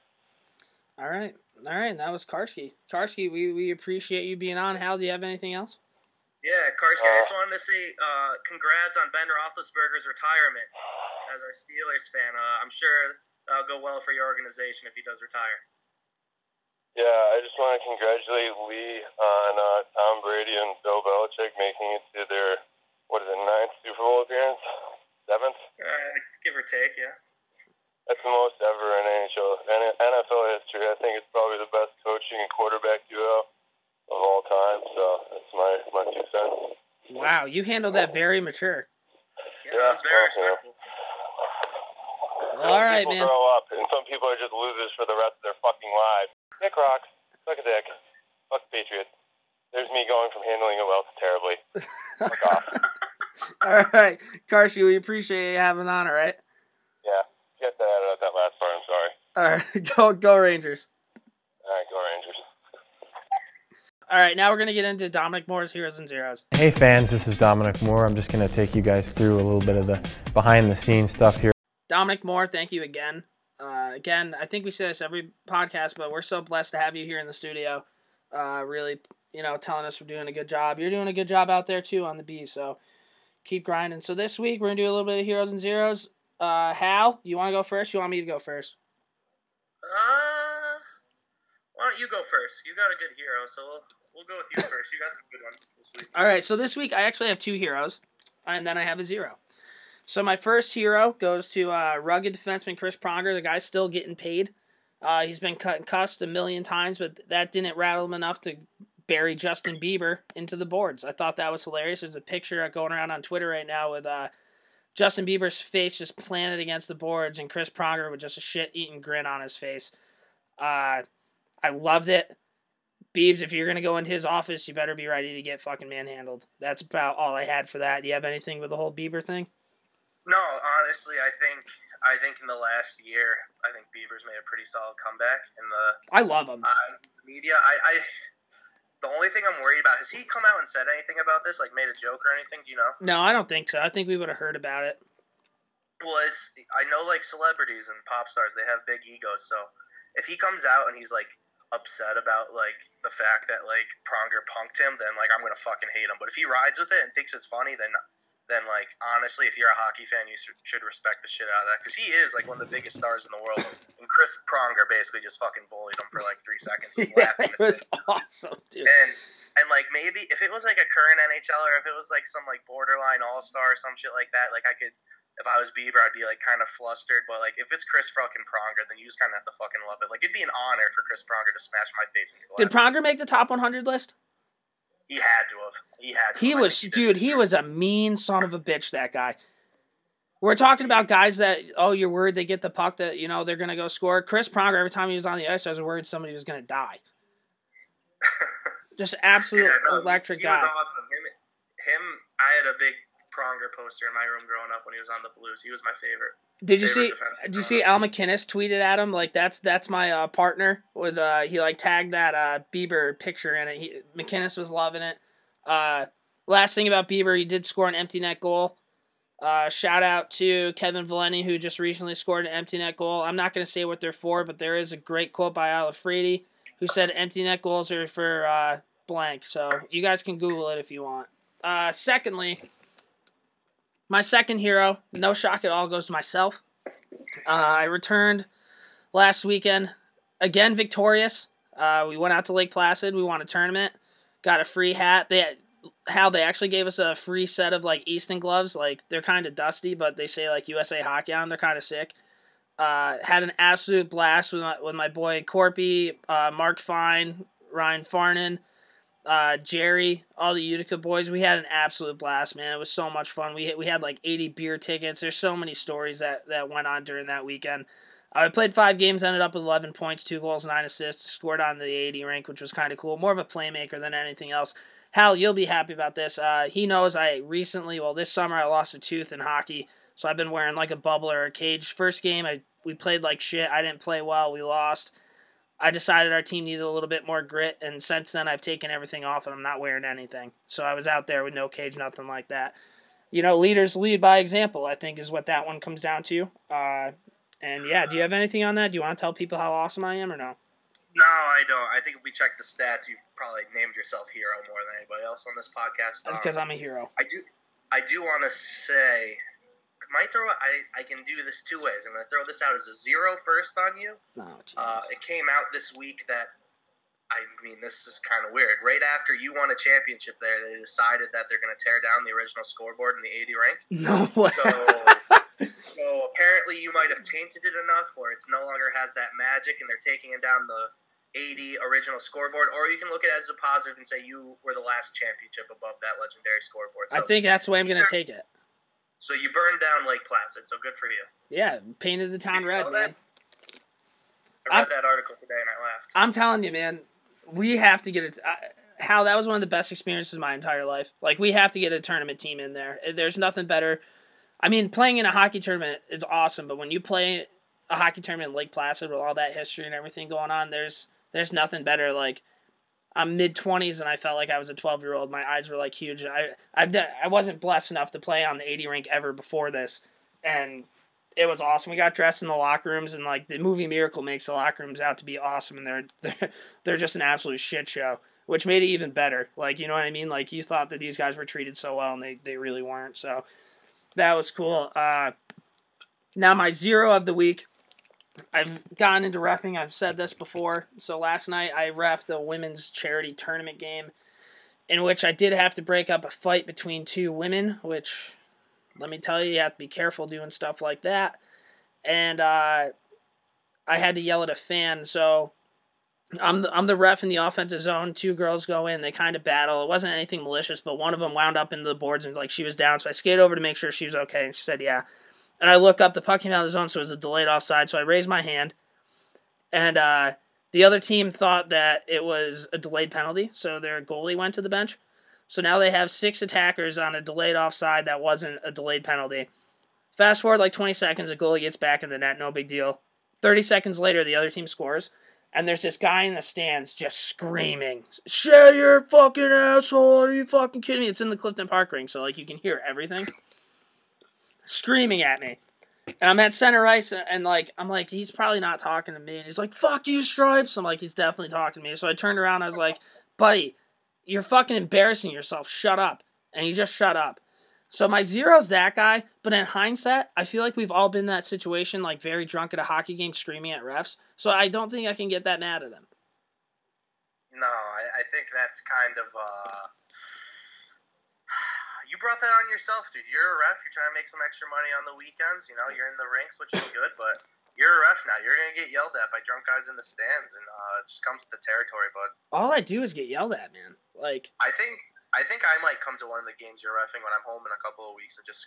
All right, all right. That was Carsky. Carsky, we, we appreciate you being on. Hal, do you have anything else? Yeah, Carsky, I just Uh, wanted to say uh, congrats on Ben Roethlisberger's retirement. As our Steelers fan, uh, I'm sure that'll go well for your organization if he does retire. Yeah, I just want to congratulate Lee on uh, Tom Brady and Bill Belichick making it to their what is it ninth Super Bowl appearance, seventh. Uh, give or take, yeah. That's the most ever in NHL N- NFL history. I think it's probably the best coaching and quarterback duo of all time. So that's my my two cents. Wow, you handled that very mature. Yeah, that was very well, yeah. respectful. All right, people man. grow up, and some people are just losers for the rest of their fucking lives. Dick rocks. Suck a dick. Fuck the Patriots. There's me going from handling it well to terribly. Fuck off. All right, Carsky, we appreciate you having on. All right, Yeah, get that out of that last part. I'm sorry. all right. Go go Rangers. All right, go Rangers. All right, now we're gonna get into Dominic Moore's heroes and zeros. Hey fans, this is Dominic Moore. I'm just going to take you guys through a little bit of the behind the scenes stuff here. Dominic Moore, thank you again. Uh, again, I think we say this every podcast, but we're so blessed to have you here in the studio. Uh, really, you know, telling us we're doing a good job. You're doing a good job out there too on the B, so keep grinding. So this week we're gonna do a little bit of heroes and zeros. Uh, Hal, you want to go first? You want me to go first? Uh, why don't you go first? You got a good hero, so we'll, we'll go with you first. You got some good ones this week. All right, so this week I actually have two heroes, and then I have a zero. So my first hero goes to uh, rugged defenseman Chris Pronger. The guy's still getting paid. Uh, he's been cut and cussed a million times, but that didn't rattle him enough to bury Justin Bieber into the boards. I thought that was hilarious. There's a picture going around on Twitter right now with uh, Justin Bieber's face just planted against the boards, and Chris Pronger with just a shit-eating grin on his face. Uh, I loved it. Beebs, if you're gonna go into his office, you better be ready to get fucking manhandled. That's about all I had for that. Do you have anything with the whole Bieber thing? No, honestly, I think I think in the last year, I think Bieber's made a pretty solid comeback in the I love him. the media. I, I the only thing I'm worried about has he come out and said anything about this, like made a joke or anything? Do you know? No, I don't think so. I think we would have heard about it. Well, it's I know like celebrities and pop stars, they have big egos. So if he comes out and he's like upset about like the fact that like Pronger punked him, then like I'm gonna fucking hate him. But if he rides with it and thinks it's funny, then then like honestly, if you're a hockey fan, you should respect the shit out of that because he is like one of the biggest stars in the world. And Chris Pronger basically just fucking bullied him for like three seconds. He was yeah, laughing. it was awesome, dude. and and like maybe if it was like a current NHL or if it was like some like borderline All Star or some shit like that, like I could. If I was Bieber, I'd be like kind of flustered. But like, if it's Chris fucking Pronger, then you just kind of have to fucking love it. Like, it'd be an honor for Chris Pronger to smash my face into glass. Did Pronger make the top 100 list? He had to have. He had. To He have. Was, dude. He was a mean son of a bitch. That guy. We're talking about guys that oh, you're worried they get the puck that you know they're gonna go score. Chris Pronger, every time he was on the ice, I was worried somebody was gonna die. Just absolute Yeah, no, electric he guy. was awesome. Him, him. I had a big Pronger poster in my room growing up when he was on the Blues. He was my favorite. Did you see? favorite defenseman Did you see. Al MacInnis tweeted at him like that's that's my uh, partner with uh he like tagged that uh Bieber picture in it. He, McInnes was loving it. Uh, last thing about Bieber, he did score an empty net goal. Uh, shout out to Kevin Valeni, who just recently scored an empty net goal. I'm not going to say what they're for, but there is a great quote by Alfredi, who said empty net goals are for uh, blank. So you guys can Google it if you want. Uh, secondly, my second hero, no shock at all, goes to myself. Uh, I returned last weekend, again victorious. Uh, we went out to Lake Placid. We won a tournament, got a free hat. They how they actually gave us a free set of like Easton gloves. Like they're kind of dusty, but they say like USA hockey on. them. They're kind of sick. Uh, had an absolute blast with my with my boy Corpy, uh, Mark Fine, Ryan Farnan, uh, Jerry, all the Utica boys. We had an absolute blast, man. It was so much fun. We we had like 80 beer tickets. There's so many stories that that went on during that weekend. Uh, I played five games, ended up with 11 points, two goals, nine assists, scored on the 80 rank, which was kind of cool. More of a playmaker than anything else. Hal, you'll be happy about this. Uh, he knows I recently, well, this summer I lost a tooth in hockey, so I've been wearing like a bubble or a cage. First game, I we played like shit. I didn't play well. We lost. I decided our team needed a little bit more grit, and since then I've taken everything off and I'm not wearing anything. So I was out there with no cage, nothing like that. You know, leaders lead by example. I think is what that one comes down to. Uh, and yeah, do you have anything on that? Do you want to tell people how awesome I am or no? No, I don't. I think if we check the stats, you've probably named yourself hero more than anybody else on this podcast. That's Um, because I'm a hero. I do. I do want to say, might throw. I I can do this two ways. I'm going to throw this out as a zero first on you. No, geez. Uh, it came out this week that. I mean, this is kind of weird. Right after you won a championship there, they decided that they're going to tear down the original scoreboard in the 80 rank. no way. So, so apparently you might have tainted it enough where it's no longer has that magic, and they're taking it down the 80 original scoreboard. Or you can look at it as a positive and say you were the last championship above that legendary scoreboard. So, I think that's the way I'm gonna either- take it. So. You burned down Lake Placid, so good for you. Yeah, painted the town red, man. I read I'm- that article today and I laughed. I'm telling you, man, we have to get it. How that was one of the best experiences of my entire life. Like we have to get a tournament team in there. Eh, there's nothing better. I mean, playing in a hockey tournament is awesome, but when you play a hockey tournament in Lake Placid with all that history and everything going on, there's there's nothing better. Like I'm mid twenties and I felt like I was a twelve year old. My eyes were like huge. I done, I wasn't blessed enough to play on the eighty rink ever before this, and it was awesome. We got dressed in the locker rooms and like the movie Miracle makes the locker rooms out to be awesome, and they're they're they're just an absolute shit show. Which made it even better. Like, you know what I mean? Like, you thought that these guys were treated so well, and they, they really weren't. So, that was cool. Uh, now, my zero of the week. I've gotten into refing. I've said this before. So last night I refed a women's charity tournament game, in which I did have to break up a fight between two women. Which, let me tell you, you have to be careful doing stuff like that. And uh, I had to yell at a fan. So I'm the, I'm the ref in the offensive zone. Two girls go in. They kind of battle. It wasn't anything malicious, but one of them wound up into the boards and like she was down. So I skated over to make sure she was okay, and she said, "Yeah." And I look up, the puck came out of the zone, so it was a delayed offside. So I raised my hand, and uh, the other team thought that it was a delayed penalty, so their goalie went to the bench. So now they have six attackers on a delayed offside that wasn't a delayed penalty. Fast forward like 20 seconds, a goalie gets back in the net, no big deal. 30 seconds later, the other team scores, and there's this guy in the stands just screaming, Share your fucking asshole, are you fucking kidding me? It's in the Clifton Park ring, so like you can hear everything. Screaming at me. And I'm at center ice, and like I'm like, he's probably not talking to me. And he's like, "Fuck you, Stripes." I'm like, he's definitely talking to me. So I turned around. I was like, "Buddy, you're fucking embarrassing yourself. Shut up." And he just shut up. So my zero's that guy. But in hindsight, I feel like we've all been that situation, like very drunk at a hockey game, screaming at refs. So I don't think I can get that mad at him. No, I, I think that's kind of. Uh, you brought that on yourself, dude. You're a ref. You're trying to make some extra money on the weekends. You know, you're in the rinks, which is good, but you're a ref now. You're gonna get yelled at by drunk guys in the stands, and uh, it just comes with the territory. But All I do is get yelled at, man. Like, I think I think I might come to one of the games you're refing when I'm home in a couple of weeks and just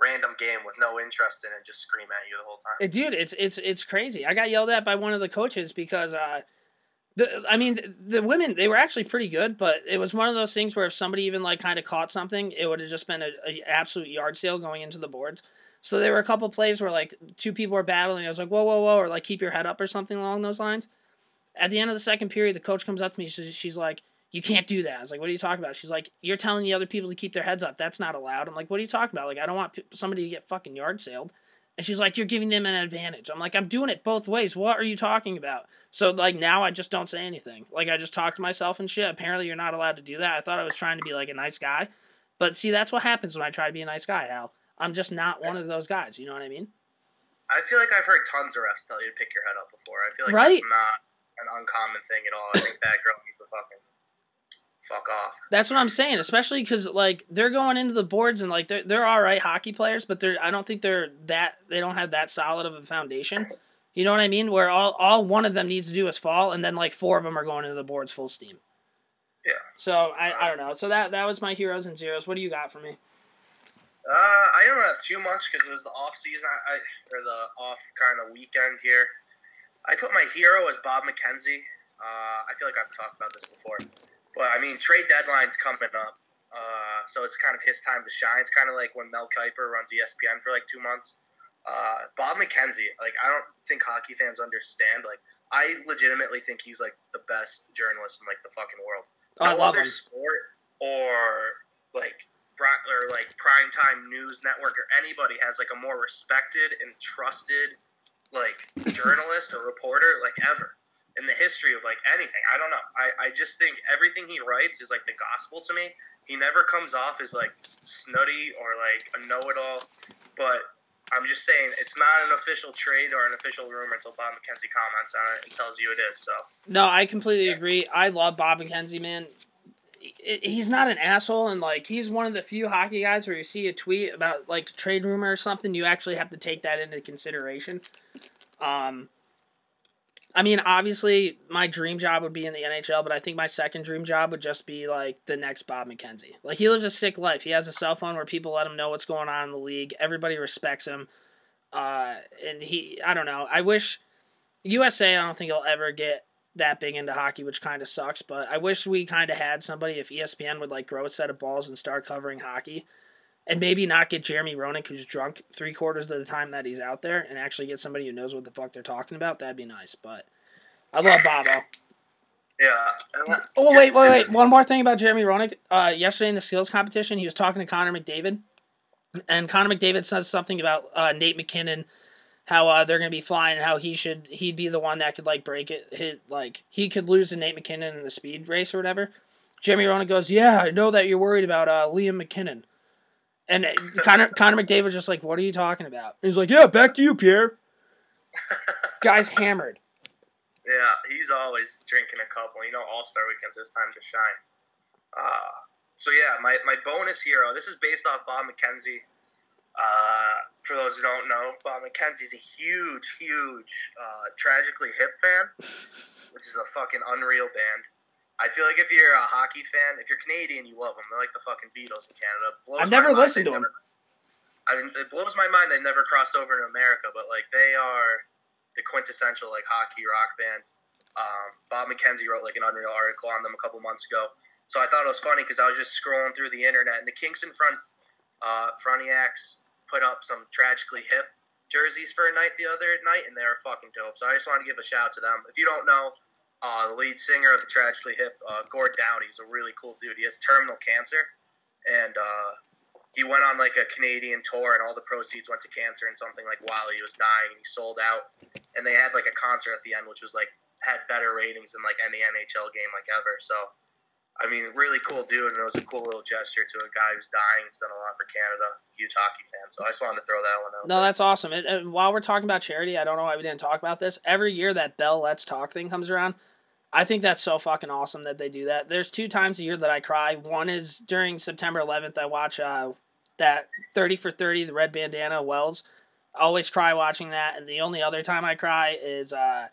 random game with no interest in it, just scream at you the whole time. Dude, it's it's it's crazy. I got yelled at by one of the coaches because uh the I mean the, the women they were actually pretty good, but it was one of those things where if somebody even like kind of caught something, it would have just been a, a absolute yard sale going into the boards. So there were a couple plays where like two people were battling. I was like, whoa, whoa, whoa, or like keep your head up or something along those lines. At the end of the second period, the coach comes up to me. She's, she's like, you can't do that. I was like, what are you talking about? She's like, you're telling the other people to keep their heads up. That's not allowed. I'm like, what are you talking about? Like, I don't want somebody to get fucking yard sailed. And she's like, you're giving them an advantage. I'm like, I'm doing it both ways. What are you talking about? So like now I just don't say anything. Like I just talk to myself and shit. Apparently you're not allowed to do that. I thought I was trying to be like a nice guy. But see, that's what happens when I try to be a nice guy, Hal. I'm just not one of those guys. You know what I mean? I feel like I've heard tons of refs tell you to pick your head up before. I feel like Right. that's not an uncommon thing at all. I think that girl needs to fucking fuck off. That's what I'm saying, especially because like they're going into the boards and like they're they're all right hockey players, but they're I don't think they're that they don't have that solid of a foundation. You know what I mean? Where all all one of them needs to do is fall, and then like four of them are going into the boards full steam. Yeah. So I, I don't know. So that that was my heroes and zeros. What do you got for me? Uh, I don't have too much because it was the off season, I, I or the off kind of weekend here. I put my hero as Bob McKenzie. Uh, I feel like I've talked about this before, but I mean trade deadline's coming up, uh, so it's kind of his time to shine. It's kind of like when Mel Kiper runs ESPN for like two months. Uh, Bob McKenzie, like I don't think hockey fans understand. Like I legitimately think he's like the best journalist in like the fucking world. Oh, I no love other him. sport or like or like primetime news network or anybody has like a more respected and trusted like journalist or reporter like ever in the history of like anything. I don't know. I, I just think everything he writes is like the gospel to me. He never comes off as like snooty or like a know it all. But I'm just saying it's not an official trade or an official rumor until Bob McKenzie comments on it and tells you it is. So No, I completely agree. I love Bob McKenzie, man. He's not an asshole, and like he's one of the few hockey guys where you see a tweet about like trade rumor or something, you actually have to take that into consideration. Um, I mean, obviously, my dream job would be in the NHL, but I think my second dream job would just be like the next Bob McKenzie. Like he lives a sick life. He has a cell phone where people let him know what's going on in the league. Everybody respects him. Uh, and he, I don't know. I wish USA. I don't think he'll ever get that big into hockey, which kind of sucks. But I wish we kind of had somebody if ESPN would like grow a set of balls and start covering hockey, and maybe not get Jeremy Roenick, who's drunk three quarters of the time that he's out there, and actually get somebody who knows what the fuck they're talking about. That'd be nice. But I love Bobo. yeah. Oh wait, wait, wait! One more thing about Jeremy Roenick. Uh, yesterday in the skills competition, he was talking to Connor McDavid, and Connor McDavid says something about uh, Nate MacKinnon, how uh, they're gonna be flying, and how he should he'd be the one that could like break it, hit like he could lose to Nate MacKinnon in the speed race or whatever. Jeremy Roenick goes, "Yeah, I know that you're worried about uh, Liam MacKinnon," and Connor Connor McDavid was just like, "What are you talking about?" He's like, "Yeah, back to you, Pierre." Guy's hammered. Yeah, he's always drinking a couple. You know, All Star Weekend's his time to shine. Uh, so yeah, my, my bonus hero. This is based off Bob McKenzie. Uh, for those who don't know, Bob McKenzie's a huge, huge, uh, tragically hip fan, which is a fucking unreal band. I feel like if you're a hockey fan, if you're Canadian, you love them. They're like the fucking Beatles in Canada. Blows I've never listened to never- I mean, it blows my mind they've never crossed over to America, but like they are the quintessential like hockey rock band. Um, Bob McKenzie wrote like an unreal article on them a couple months ago. So I thought it was funny because I was just scrolling through the internet and the Kingston front uh, Frontenacs put up some tragically hip jerseys for a night the other night, and they were fucking dope. So I just wanted to give a shout out to them. If you don't know, uh, the lead singer of the Tragically Hip, uh, Gord Downie, is a really cool dude. He has terminal cancer, and uh, he went on like a Canadian tour, and all the proceeds went to cancer and something like while he was dying, and he sold out. And they had like a concert at the end, which was like had better ratings than like any NHL game like ever. So, I mean, really cool dude, and it was a cool little gesture to a guy who's dying. He's done a lot for Canada. Huge hockey fan. So I just wanted to throw that one out. No, there. that's awesome. And, and while we're talking about charity, I don't know why we didn't talk about this. Every year that Bell Let's Talk thing comes around, I think that's so fucking awesome that they do that. There's two times a year that I cry. One is during September 11th. I watch uh, that 30 for 30, the red bandana Wells. I always cry watching that. And the only other time I cry is uh,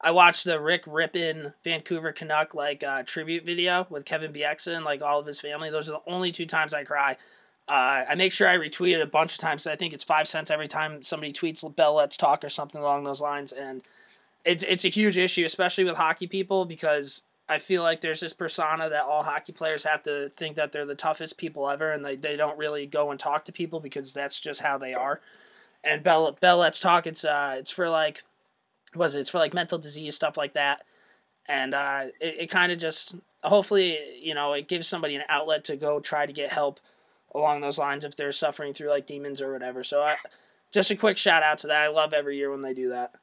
I watched the Rick Rypien Vancouver Canuck like uh, tribute video with Kevin Bieksa and like all of his family. Those are the only two times I cry. Uh, I make sure I retweet it a bunch of times. I think it's five cents every time somebody tweets "Bell Let's Talk" or something along those lines, and it's it's a huge issue, especially with hockey people, because I feel like there's this persona that all hockey players have to think that they're the toughest people ever, and they, they don't really go and talk to people because that's just how they are. And Bell Bell Let's Talk, it's uh it's for like, was it? It's for like mental disease stuff like that, and uh, it, it kind of just hopefully, you know, it gives somebody an outlet to go try to get help along those lines if they're suffering through like demons or whatever. So, I, just a quick shout out to that. I love every year when they do that.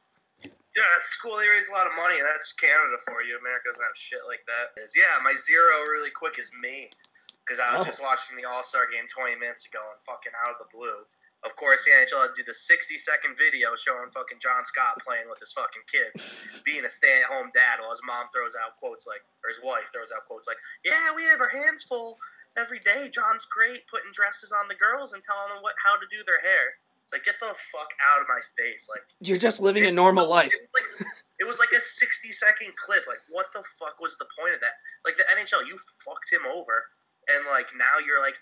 Yeah, it's cool. They raise a lot of money. That's Canada for you. America doesn't have shit like that. Is yeah, my zero really quick is me because I was Oh. just watching the All Star game 20 minutes ago and fucking out of the blue. Of course, the NHL had to do the 60 second video showing fucking John Scott playing with his fucking kids, being a stay at home dad while his mom throws out quotes like, or his wife throws out quotes like, "Yeah, we have our hands full every day. John's great putting dresses on the girls and telling them what how to do their hair." It's like, get the fuck out of my face, like. You're just living a normal life. It was like, it was like a 60 second clip. Like, what the fuck was the point of that? Like, the NHL, you fucked him over, and like now you're like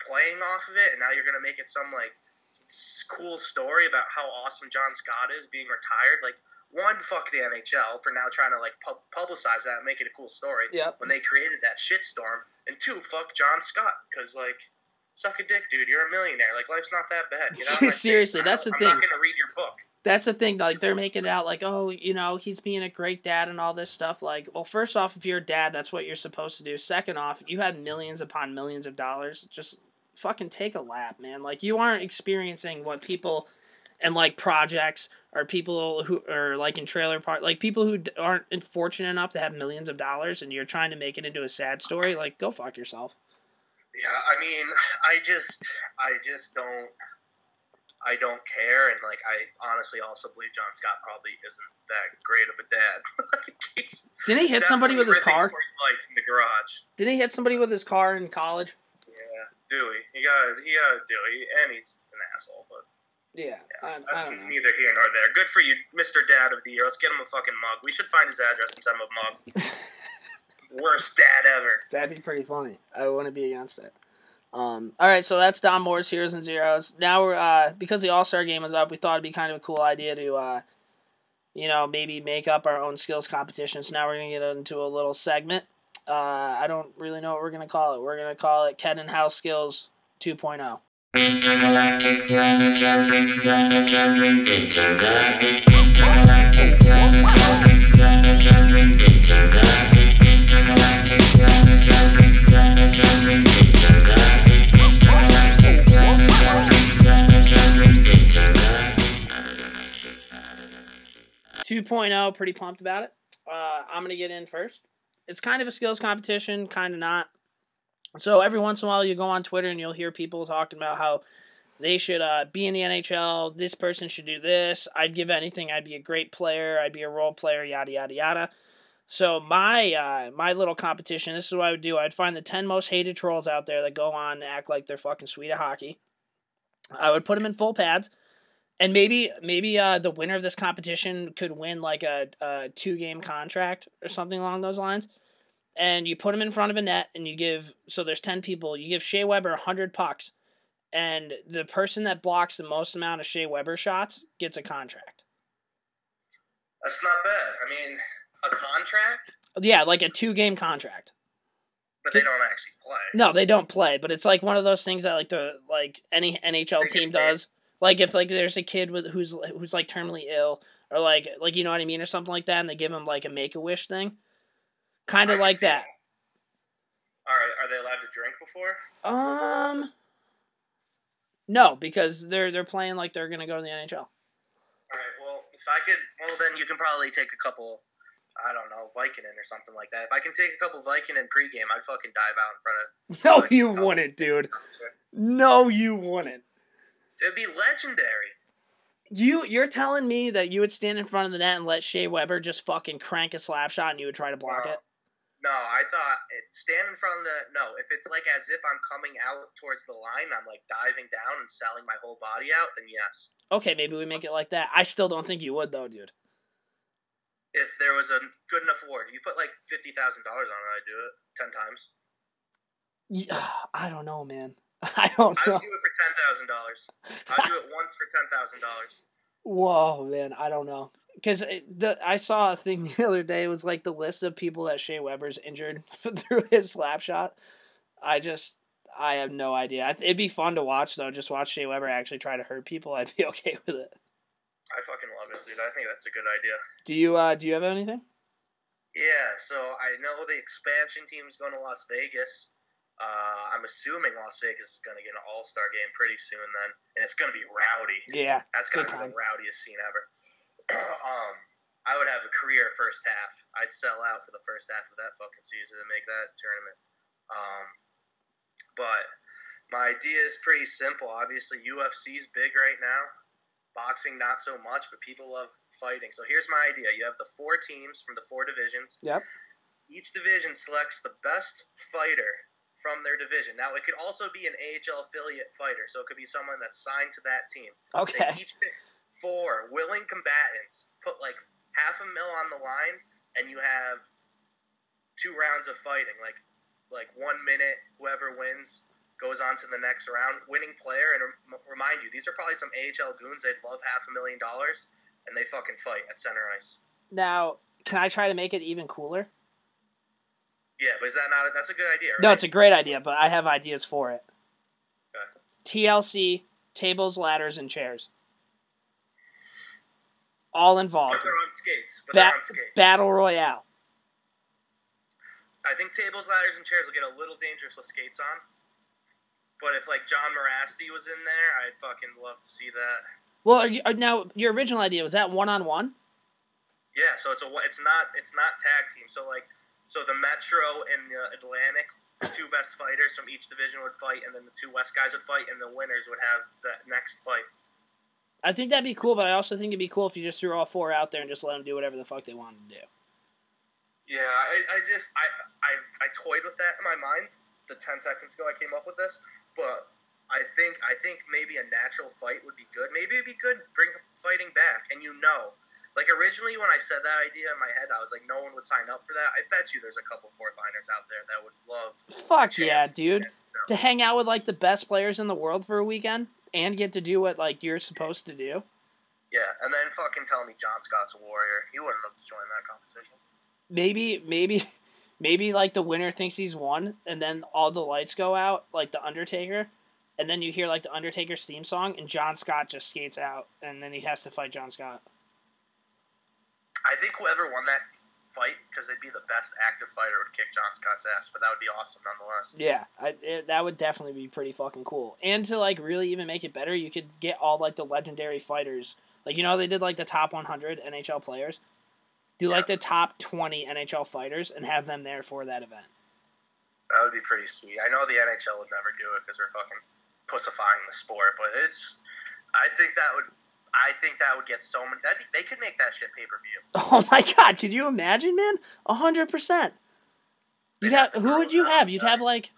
playing off of it, and now you're gonna make it some like cool story about how awesome John Scott is being retired. Like, one, fuck the NHL for now trying to like pub- publicize that and make it a cool story. Yeah. When they created that shitstorm, and two, fuck John Scott because like. Suck a dick, dude. You're a millionaire. Like life's not that bad. Of my face. Seriously, that's the thing I'm not gonna read your book. That's the thing. Like they're making it out like, oh, you know, he's being a great dad and all this stuff. Like, well, first off, if you're a dad, that's what you're supposed to do. Second off, you have millions upon millions of dollars. Just fucking take a lap, man. Like you aren't experiencing what people and like projects or people who are like in trailer park, like people who aren't fortunate enough to have millions of dollars, and you're trying to make it into a sad story. Like, go fuck yourself. Yeah, I mean, I just, I just don't, I don't care, and like, I honestly also believe John Scott probably isn't that great of a dad. Didn't he hit somebody with his car? Lights in the garage. Didn't he hit somebody with his car in college? Yeah, Dewey, he got, he got Dewey, and he's an asshole, but Yeah, I, I that's don't neither here nor there. Good for you, Mr. Dad of the Year. Let's get him a fucking mug. We should find his address and send him a mug. worst dad ever. That'd be pretty funny. I wouldn't be against it. Um, all right, so that's Don Moore's Heroes and Zeros. Now we're uh, because the All Star Game is up, we thought it'd be kind of a cool idea to, uh, you know, maybe make up our own skills competition. So now we're gonna get into a little segment. Uh, I don't really know what we're gonna call it. We're gonna call it Ken and House Skills 2.0. Intergalactic, intergalactic, intergalactic, intergalactic. 2.0, pretty pumped about it. Uh, I'm going to get in first. It's kind of a skills competition, kind of not. So every once in a while, you go on Twitter and you'll hear people talking about how they should uh, be in the NHL, this person should do this, I'd give anything, I'd be a great player, I'd be a role player, yada, yada, yada. So my uh, my little competition. This is what I would do. I'd find the ten most hated trolls out there that go on and act like they're fucking sweet at hockey. I would put them in full pads, and maybe maybe uh, the winner of this competition could win like a, a two game contract or something along those lines. And you put them in front of a net, and you give so there's ten people. You give Shea Weber hundred pucks, and the person that blocks the most amount of Shea Weber shots gets a contract. That's not bad. I mean, a contract, Yeah, like a two game contract. but they don't actually play. No, they don't play, but it's like one of those things that like the like any NHL They team does. Like if like there's a kid with who's who's like terminally ill or like like you know what I mean or something like that, and they give him like a make a wish thing, kind of like that. All right, are they allowed to drink before? Um, no, because they're they're playing like they're gonna go to the NHL. All right. Well, if I could, well, then you can probably take a couple. I don't know, Vicodin or something like that. If I can take a couple Vicodin pregame, I'd fucking dive out in front of. No, like, you oh, wouldn't, dude. No, you wouldn't. It'd be legendary. You you're telling me that you would stand in front of the net and let Shea Weber just fucking crank a slap shot and you would try to block No. it? No, I thought it, stand in front of the. No, if it's like as if I'm coming out towards the line, I'm like diving down and selling my whole body out. Then yes. Okay, maybe we make it like that. I still don't think you would though, dude. If there was a good enough award, you put like fifty thousand dollars on it, I'd do it ten times. Yeah, I don't know, man. I don't know. I know. would do it for ten thousand dollars. I'd do it once for ten thousand dollars. Whoa, man, I don't know. Because eh, the I saw a thing the other day. It was like the list of people that Shea Weber's injured through his slap shot. I just, I have no idea. It'd be fun to watch though. Just watch Shea Weber actually try to hurt people. I'd be okay with it. I fucking love it, dude. I think that's a good idea. Do you? uh Do you have anything? Yeah, so I know the expansion team's going to Las Vegas. Uh, I'm assuming Las Vegas is going to get an All Star game pretty soon then, and it's going to be rowdy. Yeah, That's going to be the rowdiest scene ever. um, I would have a career first half. I'd sell out for the first half of that fucking season and make that tournament. Um, but my idea is pretty simple. Obviously, UFC's big right now. Boxing, not so much, but people love fighting. So here's my idea: you have the four teams from the four divisions. Yep. Each division selects the best fighter from their division. Now, it could also be an AHL affiliate fighter, so it could be someone that's signed to that team. Okay. They each pick four willing combatants, put like half a mil on the line, and you have two rounds of fighting. Like, like one minute, whoever wins goes on to the next round. Winning player, and rem- remind you, these are probably some AHL goons. They'd love half a million dollars, and they fucking fight at center ice. Now, can I try to make it even cooler? Yeah, but is that not? That's a good idea, right? No, it's a great idea, but I have ideas for it. Okay. TLC, tables, ladders, and chairs. All involved. But they're on skates. But Ba- they're on skates. battle Royale. I think tables, ladders, and chairs will get a little dangerous with skates on. But if like Jon Mirasty was in there, I'd fucking love to see that. Well, are you, are, now your original idea was that one on one. Yeah, so it's a it's not it's not tag team. So like so the Metro and the Atlantic, the two best fighters from each division would fight, and then the two West guys would fight, and the winners would have the next fight. I think that'd be cool, but I also think it'd be cool if you just threw all four out there and just let them do whatever the fuck they wanted to do. Yeah, I, I just I, I I toyed with that in my mind the ten seconds ago I came up with this, but I think I think maybe a natural fight would be good. Maybe it'd be good bring fighting back, and you know, like originally when I said that idea in my head, I was like, no one would sign up for that. I bet you there's a couple fourth liners out there that would love. Fuck yeah, dude. to- hang out with like the best players in the world for a weekend and get to do what like you're supposed to do. Yeah, and then fucking tell me John Scott's a warrior. He wouldn't have joined that competition. Maybe, maybe, maybe like the winner thinks he's won, and then all the lights go out, like the Undertaker, and then you hear like the Undertaker's theme song, and John Scott just skates out, and then he has to fight John Scott. I think whoever won that fight, because they'd be the best active fighter, would kick John Scott's ass. But that would be awesome nonetheless. Yeah, I, it, that would definitely be pretty fucking cool. And to like really even make it better, you could get all like the legendary fighters. Like you know, they did like the top 100 NHL players. Do like the top 20 NHL fighters and have them there for that event. That would be pretty sweet. I know the NHL would never do it because they're fucking pussifying the sport, but it's. I think that would. I think that would get so many. That they could make that shit pay per view. Oh my god, could you imagine, man? A hundred percent. You'd have who would you have? You'd have like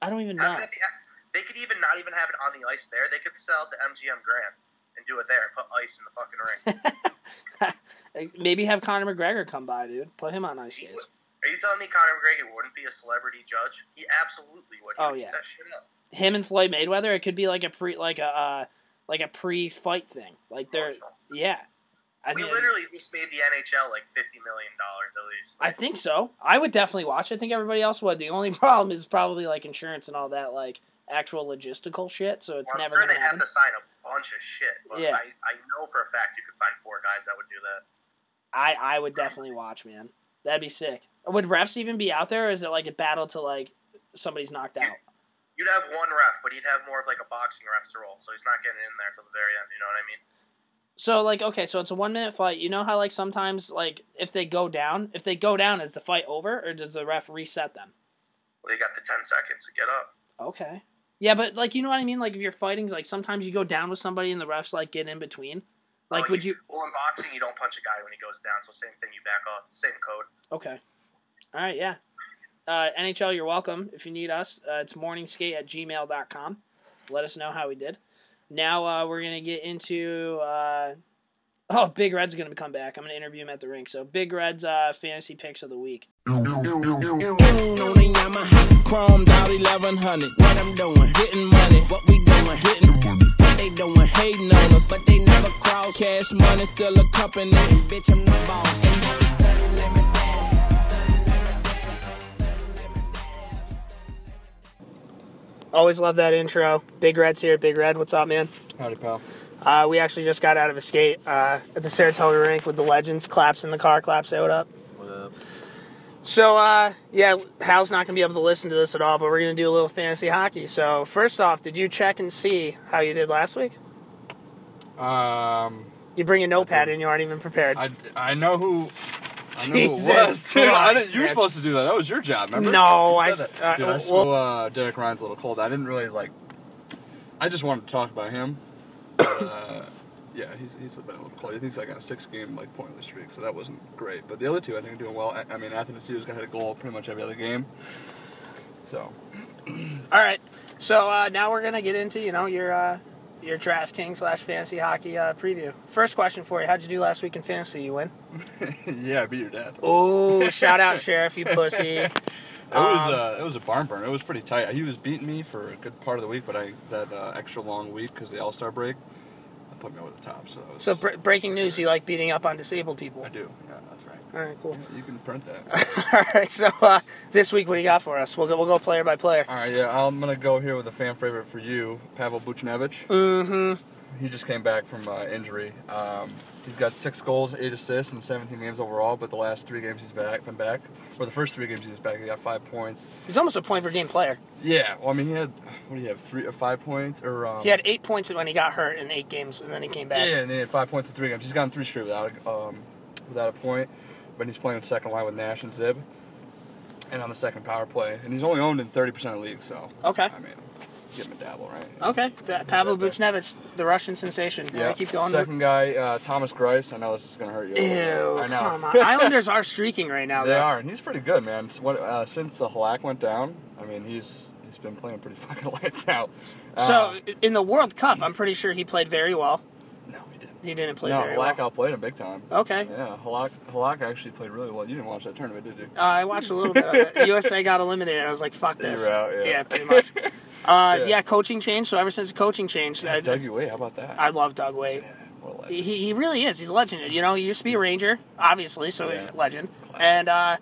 I don't even know. Have it at the- They could even not even have it on the ice there. They could sell the MGM Grand and do it there and put ice in the fucking ring. Maybe have Conor McGregor come by, dude. Put him on ice skates. Are you telling me Conor McGregor wouldn't be a celebrity judge? He absolutely would. He Oh, would yeah. That shit up. Him and Floyd Mayweather. It could be like a pre, like a, uh, like a pre-fight thing. Like they're, yeah. I we literally just made the NHL like fifty million dollars at least. I think so. I would definitely watch. I think everybody else would. The only problem is probably like insurance and all that, like actual logistical shit. So it's Well, never sure gonna they have to sign a bunch of shit, but Yeah. I, I know for a fact you could find four guys that would do that. I I would definitely watch, man. That'd be sick. Would refs even be out there, or is it like a battle to like somebody's knocked out? You'd have one ref, but he'd have more of like a boxing ref's role, so he's not getting in there till the very end. You know what I mean? So like okay, so it's a one minute fight. You know how like sometimes like if they go down, if they go down, is the fight over or does the ref reset them? Well, you got the ten seconds to get up. Okay. Yeah, but like you know what I mean. Like if you're fighting, like sometimes you go down with somebody and the refs like get in between. Like Oh, would you? Well, in boxing, you don't punch a guy when he goes down, so same thing. You back off. Same code. Okay. All right. Yeah. Uh, NHL, you're welcome. If you need us, uh, it's morningskate at gmail.com. Let us know how we did. Now uh, we're gonna get into. Oh, Big Red's gonna come back. I'm gonna interview him at the rink. So Big Red's uh, fantasy picks of the week. on the Yamaha, chromed out 1100. What I'm doing, getting money. What we doing, getting money. What they doing, hating on us, but they never cross. Cash money still a company. Bitch, I'm the boss. Always love that intro. Big Red's here. Big Red, what's up, man? Howdy, pal. Uh, we actually just got out of a skate uh, at the Saratoga rink with the legends. Claps in the car. Claps, say what up. What up? So, uh, yeah, Hal's not going to be able to listen to this at all, but we're going to do a little fantasy hockey. So, first off, did you check and see how you did last week? Um, You bring a notepad and you aren't even prepared. I, I know who. I know who it Jesus was, dude. I didn't, you were man. supposed to do that. That was your job, remember? No, I said that. uh, Dude, I well- smell uh, Derek Ryan's a little cold. I didn't really like. I just wanted to talk about him. Uh, yeah, he's he's a bit a little cold. I think he's like on a six game like pointless streak, so that wasn't great. But the other two, I think, are doing well. I, I mean, Anthony Sears got hit a goal pretty much every other game. So All right. So uh, now we're gonna get into you know your uh, your DraftKings slash fantasy hockey uh, preview. First question for you: How'd you do last week in fantasy? You win? yeah, I beat your dad. Oh, shout out Sheriff, you pussy. It was Um, uh, it was a barn burn. It was pretty tight. He was beating me for a good part of the week, but I that uh, extra long week because the All Star break, that put me over the top. So, was, So br- breaking news: You like beating up on disabled people? I do. Yeah, that's right. All right, cool. You can print that. All right. So uh, this week, what do you got for us? We'll go. We'll go player by player. All right, yeah, I'm gonna go here with a fan favorite for you, Pavel Buchnevich. Mm-hmm. He just came back from uh, injury. Um, he's got six goals, eight assists, and 17 games overall. But the last three games he's back, been back, or the first three games he was back, he got five points. He's almost a point per game player. Yeah, well, I mean, he had what do you have, three or five points, or um, He had eight points when he got hurt in eight games, and then he came back. Yeah, and then he had five points in three games. He's gotten three straight without a, um, without a point, but he's playing second line with Nash and Zib, and on the second power play, and he's only owned in 30% of leagues. So Okay. I mean, him dabble, right? Okay. Pa- Pavel Buchnevich, the Russian sensation. Yeah. Keep going. Second guy, uh, Thomas Greiss. I know this is gonna hurt you. a little bit. Ew, I know. Islanders are streaking right now. they though. are, and he's pretty good, man. What, uh, since the Halak went down, I mean, he's he's been playing pretty fucking lights out. So Uh, in the World Cup, I'm pretty sure he played very well. He didn't. He play no, very Halak well. outplayed him big time. Okay. Yeah, Halak, Halak actually played really well. You didn't watch that tournament, did you? Uh, I watched a little bit of it. USA got eliminated. I was like, fuck You this. were out, yeah. pretty much. Uh, Yeah. yeah. coaching change. So ever since the coaching changed, I, Dougie Weight, how about that? I love Doug a legend. He, he really is. He's a legend. You know, he used to be a Ranger, obviously, so Yeah. legend. And uh,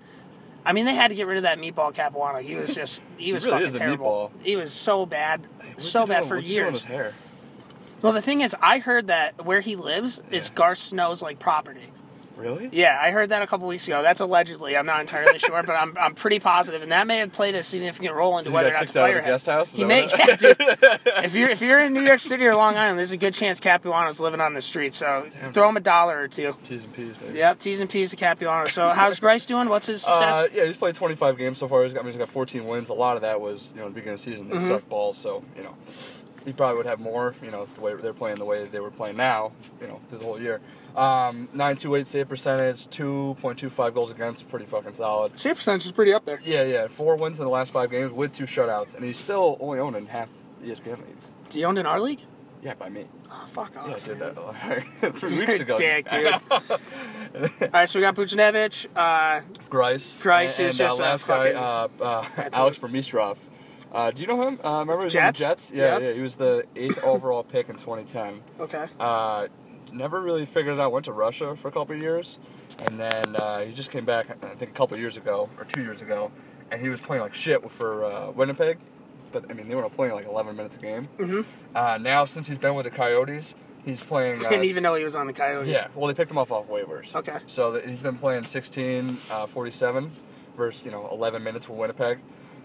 I mean, they had to get rid of that meatball Capuano. He was just he was really fucking terrible. He was so bad, What's so bad for what's he years. With his hair? Well, the thing is, I heard that where he lives is Garth Snow's like property. Really? Yeah, I heard that a couple weeks ago. That's allegedly. I'm not entirely sure, but I'm, I'm pretty positive, and that may have played a significant role into So he whether or got not to kicked out of fire the him. guest house? Is He that may, what yeah, dude. If you're if you're in New York City or Long Island, there's a good chance Capuano's living on the street. So throw him a dollar or two. T's and P's, baby. Yep, T's and P's to Capuano. So how's Greiss doing? What's his Uh, yeah, he's played 25 games so far. He's got, I mean, he's got 14 wins. A lot of that was, you know, the beginning of the season. They Mhm. sucked balls, so, you know, he probably would have more, you know, the way they're playing the way they were playing now, you know, through the whole year. Um, 928 save percentage, 2.25 goals against, pretty fucking solid. Save percentage is pretty up there. Yeah, yeah, four wins in the last five games with two shutouts, and he's still only owned in half ESPN leagues. Is he owned in our league? Yeah, by me. Oh, fuck off. Yeah, I did man. that three weeks ago. Dick, dude. All right, so we got Buchnevich. Uh, Greiss. Greiss and, is and, just uh, a last guy, fucking- uh, uh, Alex it. Uh, do you know him? Uh, remember he was Jets? on the Jets? Yeah, Yep. yeah. He was the eighth overall pick in 2010. okay. Uh, never really figured it out. Went to Russia for a couple of years, and then uh, he just came back. I think a couple of years ago or two years ago, and he was playing like shit for uh, Winnipeg. But I mean, they were only playing like 11 minutes a game. Mm-hmm. Uh, now, since he's been with the Coyotes, he's playing. Uh, Didn't even know he was on the Coyotes. yeah, well, they picked him off off waivers. Okay. So he's been playing 16, uh, 47 versus you know 11 minutes with Winnipeg,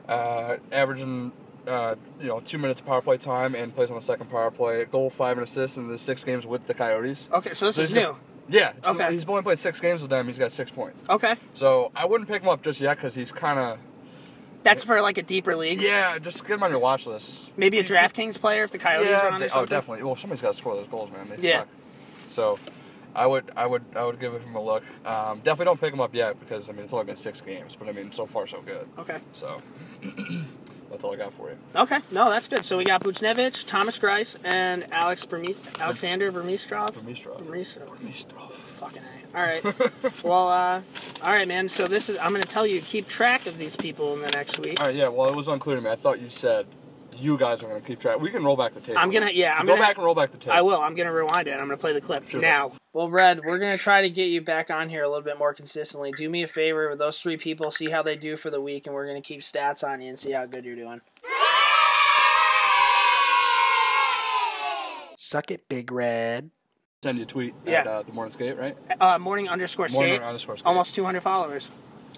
uh, averaging uh, you know two minutes of power play time and plays on the second power play. Goal, five, and assist in the six games with the Coyotes. Okay, so this So is new. got- Yeah. so Okay. He's only played six games with them. He's got six points. Okay. So I wouldn't pick him up just yet because he's kind of That's for like a deeper league. yeah. Just get him on your watch list. Maybe a DraftKings player if the Coyotes yeah, are on oh, definitely. Well, somebody's got to score those goals, man. They Yeah. suck. So, I would, I would, I would give him a look. Um, definitely don't pick him up yet because I mean it's only been six games, but I mean so far so good. Okay. So, that's all I got for you. Okay. No, that's good. So we got Buchnevich, Thomas Greiss, and Alex Bermi- Alexander Burmistrov. Burmistrov. Burmistrov. Fucking A. All right. well, uh, all right, man. So this is, I'm going to tell you to keep track of these people in the next week. All right, yeah. Well, it was unclear to me. I thought you said you guys are going to keep track. We can roll back the tape. I'm gonna, yeah, I'm go gonna back and roll back the tape. I will. I'm gonna rewind it. I'm gonna play the clip Sure. now. Well, Red, we're gonna try to get you back on here a little bit more consistently. Do me a favor with those three people, see how they do for the week, and we're gonna keep stats on you and see how good you're doing. Suck it, Big Red. Send you a tweet Yeah. at uh, the morning skate, right? Uh, morning underscore skate. Morning underscore skate. Almost 200 followers.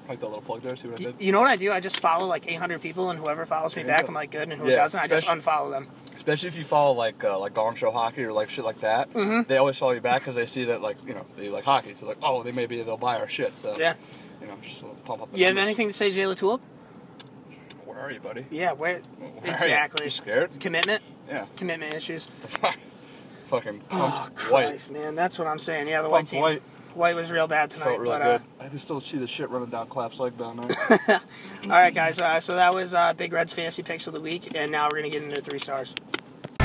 Like that little plug there. See what I did? You know what I do? I just follow like 800 people, and whoever follows me back. I'm like good, and who Yeah, doesn't, I just especially- unfollow them. Especially if you follow like uh, like Gong Show hockey or like shit like that. Mhm. They always follow you back because they see that like you know they like hockey. So like oh they maybe they'll buy our shit. So Yeah. You know just to pump up. The You have numbers. anything to say, Jay Latulippe? Where are you, buddy? Yeah, where? Where are you? exactly. You scared? Commitment. Yeah. Commitment issues. Fucking Oh pumped white. Christ, man, that's what I'm saying. Yeah, the white Pumped team. white. White was real bad tonight, Felt really but uh. I can still see the shit running down Clap's leg down there. all right, guys. Uh, so that was uh, Big Red's fantasy picks of the week, and now we're gonna get into three stars.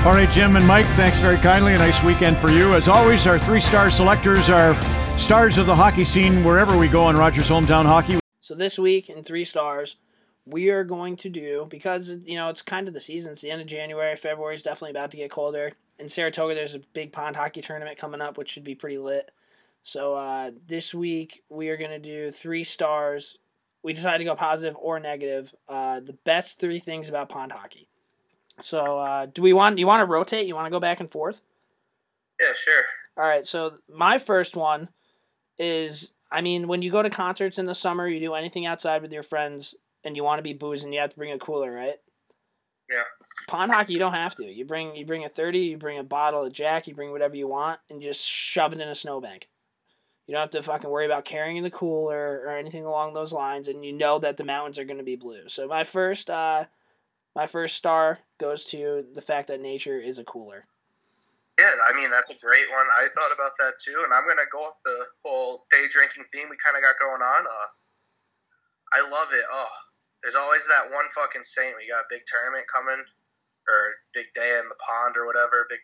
All right, Jim and Mike, thanks very kindly. A nice weekend for you. As always, our three star selectors are stars of the hockey scene wherever we go in Rogers Hometown Hockey. So this week in three stars, we are going to do because you know it's kind of the season. It's the end of January. February is definitely about to get colder. In Saratoga, there's a big pond hockey tournament coming up, which should be pretty lit. So uh, this week we are gonna do three stars. We decided to go positive or negative. Uh, the best three things about pond hockey. So uh, do we want you want to rotate? You want to go back and forth? Yeah, sure. All right, so my first one is I mean, when you go to concerts in the summer, you do anything outside with your friends and you want to be boozing, you have to bring a cooler, right? Yeah. Pond hockey, you don't have to. You bring you bring a 30, you bring a bottle of Jack, you bring whatever you want and you just shove it in a snowbank. You don't have to fucking worry about carrying the cooler or anything along those lines and you know that the mountains are going to be blue. So my first uh my first star goes to the fact that nature is a cooler. Yeah, I mean that's a great one. I thought about that too, and I'm gonna go off the whole day drinking theme we kind of got going on. Uh, I love it. Oh, there's always that one fucking saint. We got a big tournament coming, or big day in the pond or whatever. Big.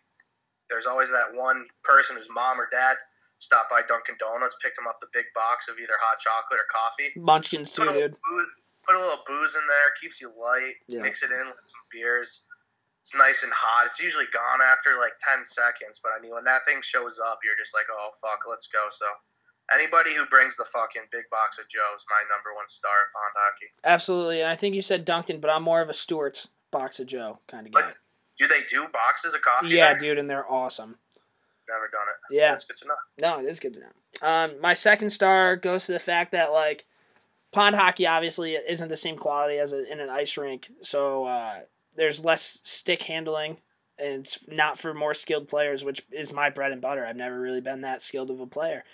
There's always that one person whose mom or dad stopped by Dunkin' Donuts, picked them up the big box of either hot chocolate or coffee. Munchkins too, Put a little dude. booze, put a little booze in there, keeps you light. Yeah. Mix it in with some beers. It's nice and hot. It's usually gone after like ten seconds, but I mean, when that thing shows up, you're just like, oh fuck, let's go. So, anybody who brings the fucking big box of Joe's, my number one star at pond hockey. Absolutely, and I think you said Dunkin', but I'm more of a Stewart's box of Joe kind of guy. Do they do boxes of coffee? Yeah, there? dude, and they're awesome. Never done it. Yeah. that's good to know. No, it is good to know. Um, my second star goes to the fact that like pond hockey obviously isn't the same quality as a, in an ice rink, so uh, there's less stick handling, and it's not for more skilled players, which is my bread and butter. I've never really been that skilled of a player.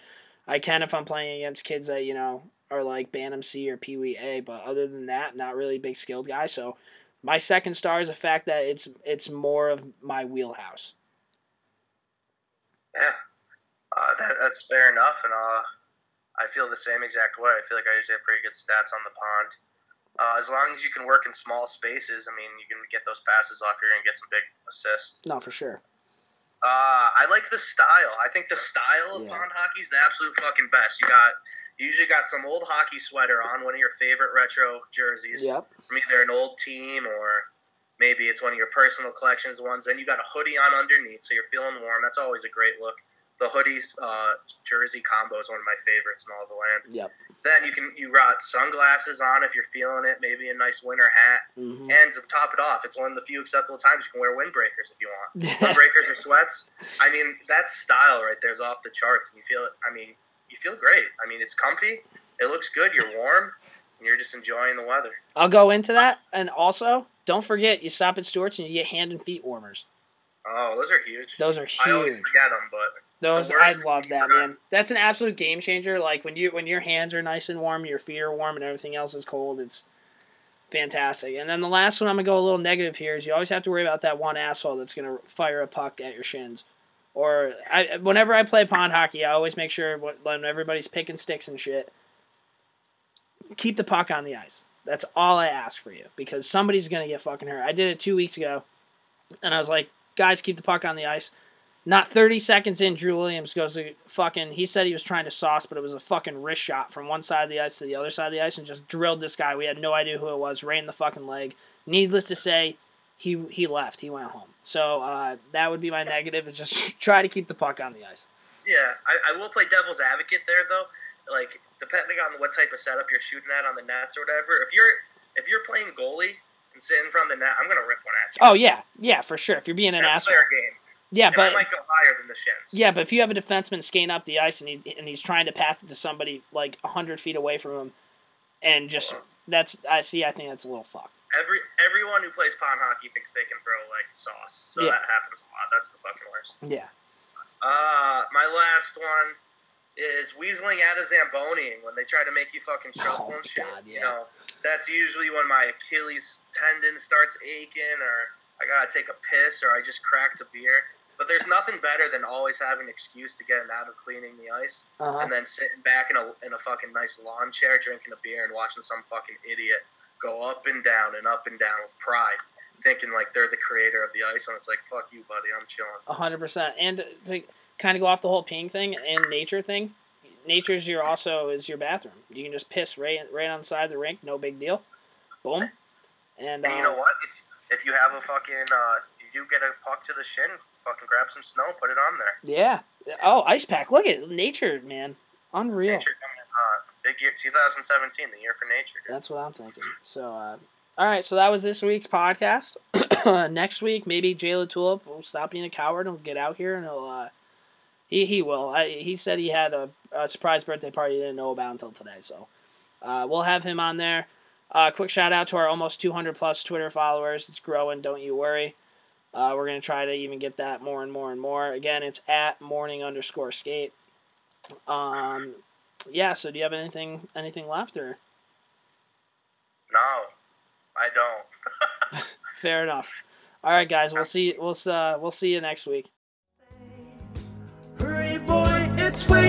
I can if I'm playing against kids that you know are like Bantam C or Pee Wee A, but other than that, not really a big skilled guy. So my second star is the fact that it's it's more of my wheelhouse. Yeah, uh, that, that's fair enough, and uh, I feel the same exact way. I feel like I usually have pretty good stats on the pond. Uh, as long as you can work in small spaces, I mean, you can get those passes off. You're gonna get some big assists. No, for sure. Uh, I like the style. I think the style of Yeah. pond hockey is the absolute fucking best. You got you usually got some old hockey sweater on, one of your favorite retro jerseys Yep. from either an old team or maybe it's one of your personal collections ones. Then you got a hoodie on underneath, so you're feeling warm. That's always a great look. The hoodies uh, jersey combo is one of my favorites in all the land. Yep. Then you can you got sunglasses on if you're feeling it, maybe a nice winter hat. Mhm. And to top it off, it's one of the few acceptable times you can wear windbreakers if you want. windbreakers or sweats. I mean, that style right there is off the charts, and you feel it. I mean, you feel great. I mean, it's comfy. It looks good. You're warm, and you're just enjoying the weather. I'll go into that, and also don't forget you stop at Stewart's and you get hand and feet warmers. Oh, those are huge. Those are huge. I always forget them, but Those the I love that man. That's an absolute game changer. Like when you when your hands are nice and warm, your feet are warm, and everything else is cold. It's fantastic. And then the last one I'm gonna go a little negative here is you always have to worry about that one asshole that's gonna fire a puck at your shins. Or I, whenever I play pond hockey, I always make sure when everybody's picking sticks and shit, keep the puck on the ice. That's all I ask for you because somebody's gonna get fucking hurt. I did it two weeks ago, and I was like, guys, keep the puck on the ice. Not 30 seconds in, Drew Williams goes to fucking. He said he was trying to sauce, but it was a fucking wrist shot from one side of the ice to the other side of the ice and just drilled this guy. We had no idea who it was, right in the fucking leg. Needless to say, he he left. He went home. So uh, that would be my negative. Is just try to keep the puck on the ice. yeah, I, I will play devil's advocate there though. Like depending on what type of setup you're shooting at on the nets or whatever. If you're if you're playing goalie and sitting in front of the net, I'm gonna rip one at you. Oh yeah, yeah, for sure. If you're being an That's asshole. fair game. Yeah, And but I might go higher than the shins. Yeah, but if you have a defenseman skating up the ice and he and he's trying to pass it to somebody like hundred feet away from him, and just that's I see. I think that's a little fucked. Every everyone who plays pond hockey thinks they can throw like sauce, so Yeah. that happens a lot. That's the fucking worst. Yeah. Uh, my last one is weaseling out of Zamboni when they try to make you fucking shuffle and shit. You know, that's usually when my Achilles tendon starts aching, or I gotta take a piss, or I just cracked a beer. But there's nothing better than always having an excuse to get out of cleaning the ice, Uh-huh. and then sitting back in a in a fucking nice lawn chair, drinking a beer, and watching some fucking idiot go up and down and up and down with pride, thinking like they're the creator of the ice, and it's like, fuck you, buddy, I'm chilling. A hundred percent. And to kind of go off the whole peeing thing and nature thing, nature's your also is your bathroom. You can just piss right right on the side of the rink, no big deal. Boom. And, And uh, you know what? If, if you have a fucking, uh, if you do get a puck to the shin, fucking grab some snow, put it on there. Yeah. Oh, ice pack. Look at nature, man. Unreal. Nature, uh, big year, 2017, the year for nature. Dude. That's what I'm thinking. So, uh, all right. So that was this week's podcast. Next week, maybe Jay Tulip will stop being a coward and will get out here and he'll. He he will. I, he said he had a, a surprise birthday party he didn't know about until today. So, uh, we'll have him on there. Uh, quick shout out to our almost 200 plus Twitter followers. It's growing. Don't you worry. Uh, we're gonna try to even get that more and more and more. Again, it's at morning underscore skate. Um, yeah. So, do you have anything anything left or? No, I don't. Fair enough. All right, guys. We'll see. We'll uh, we'll see you next week. It's.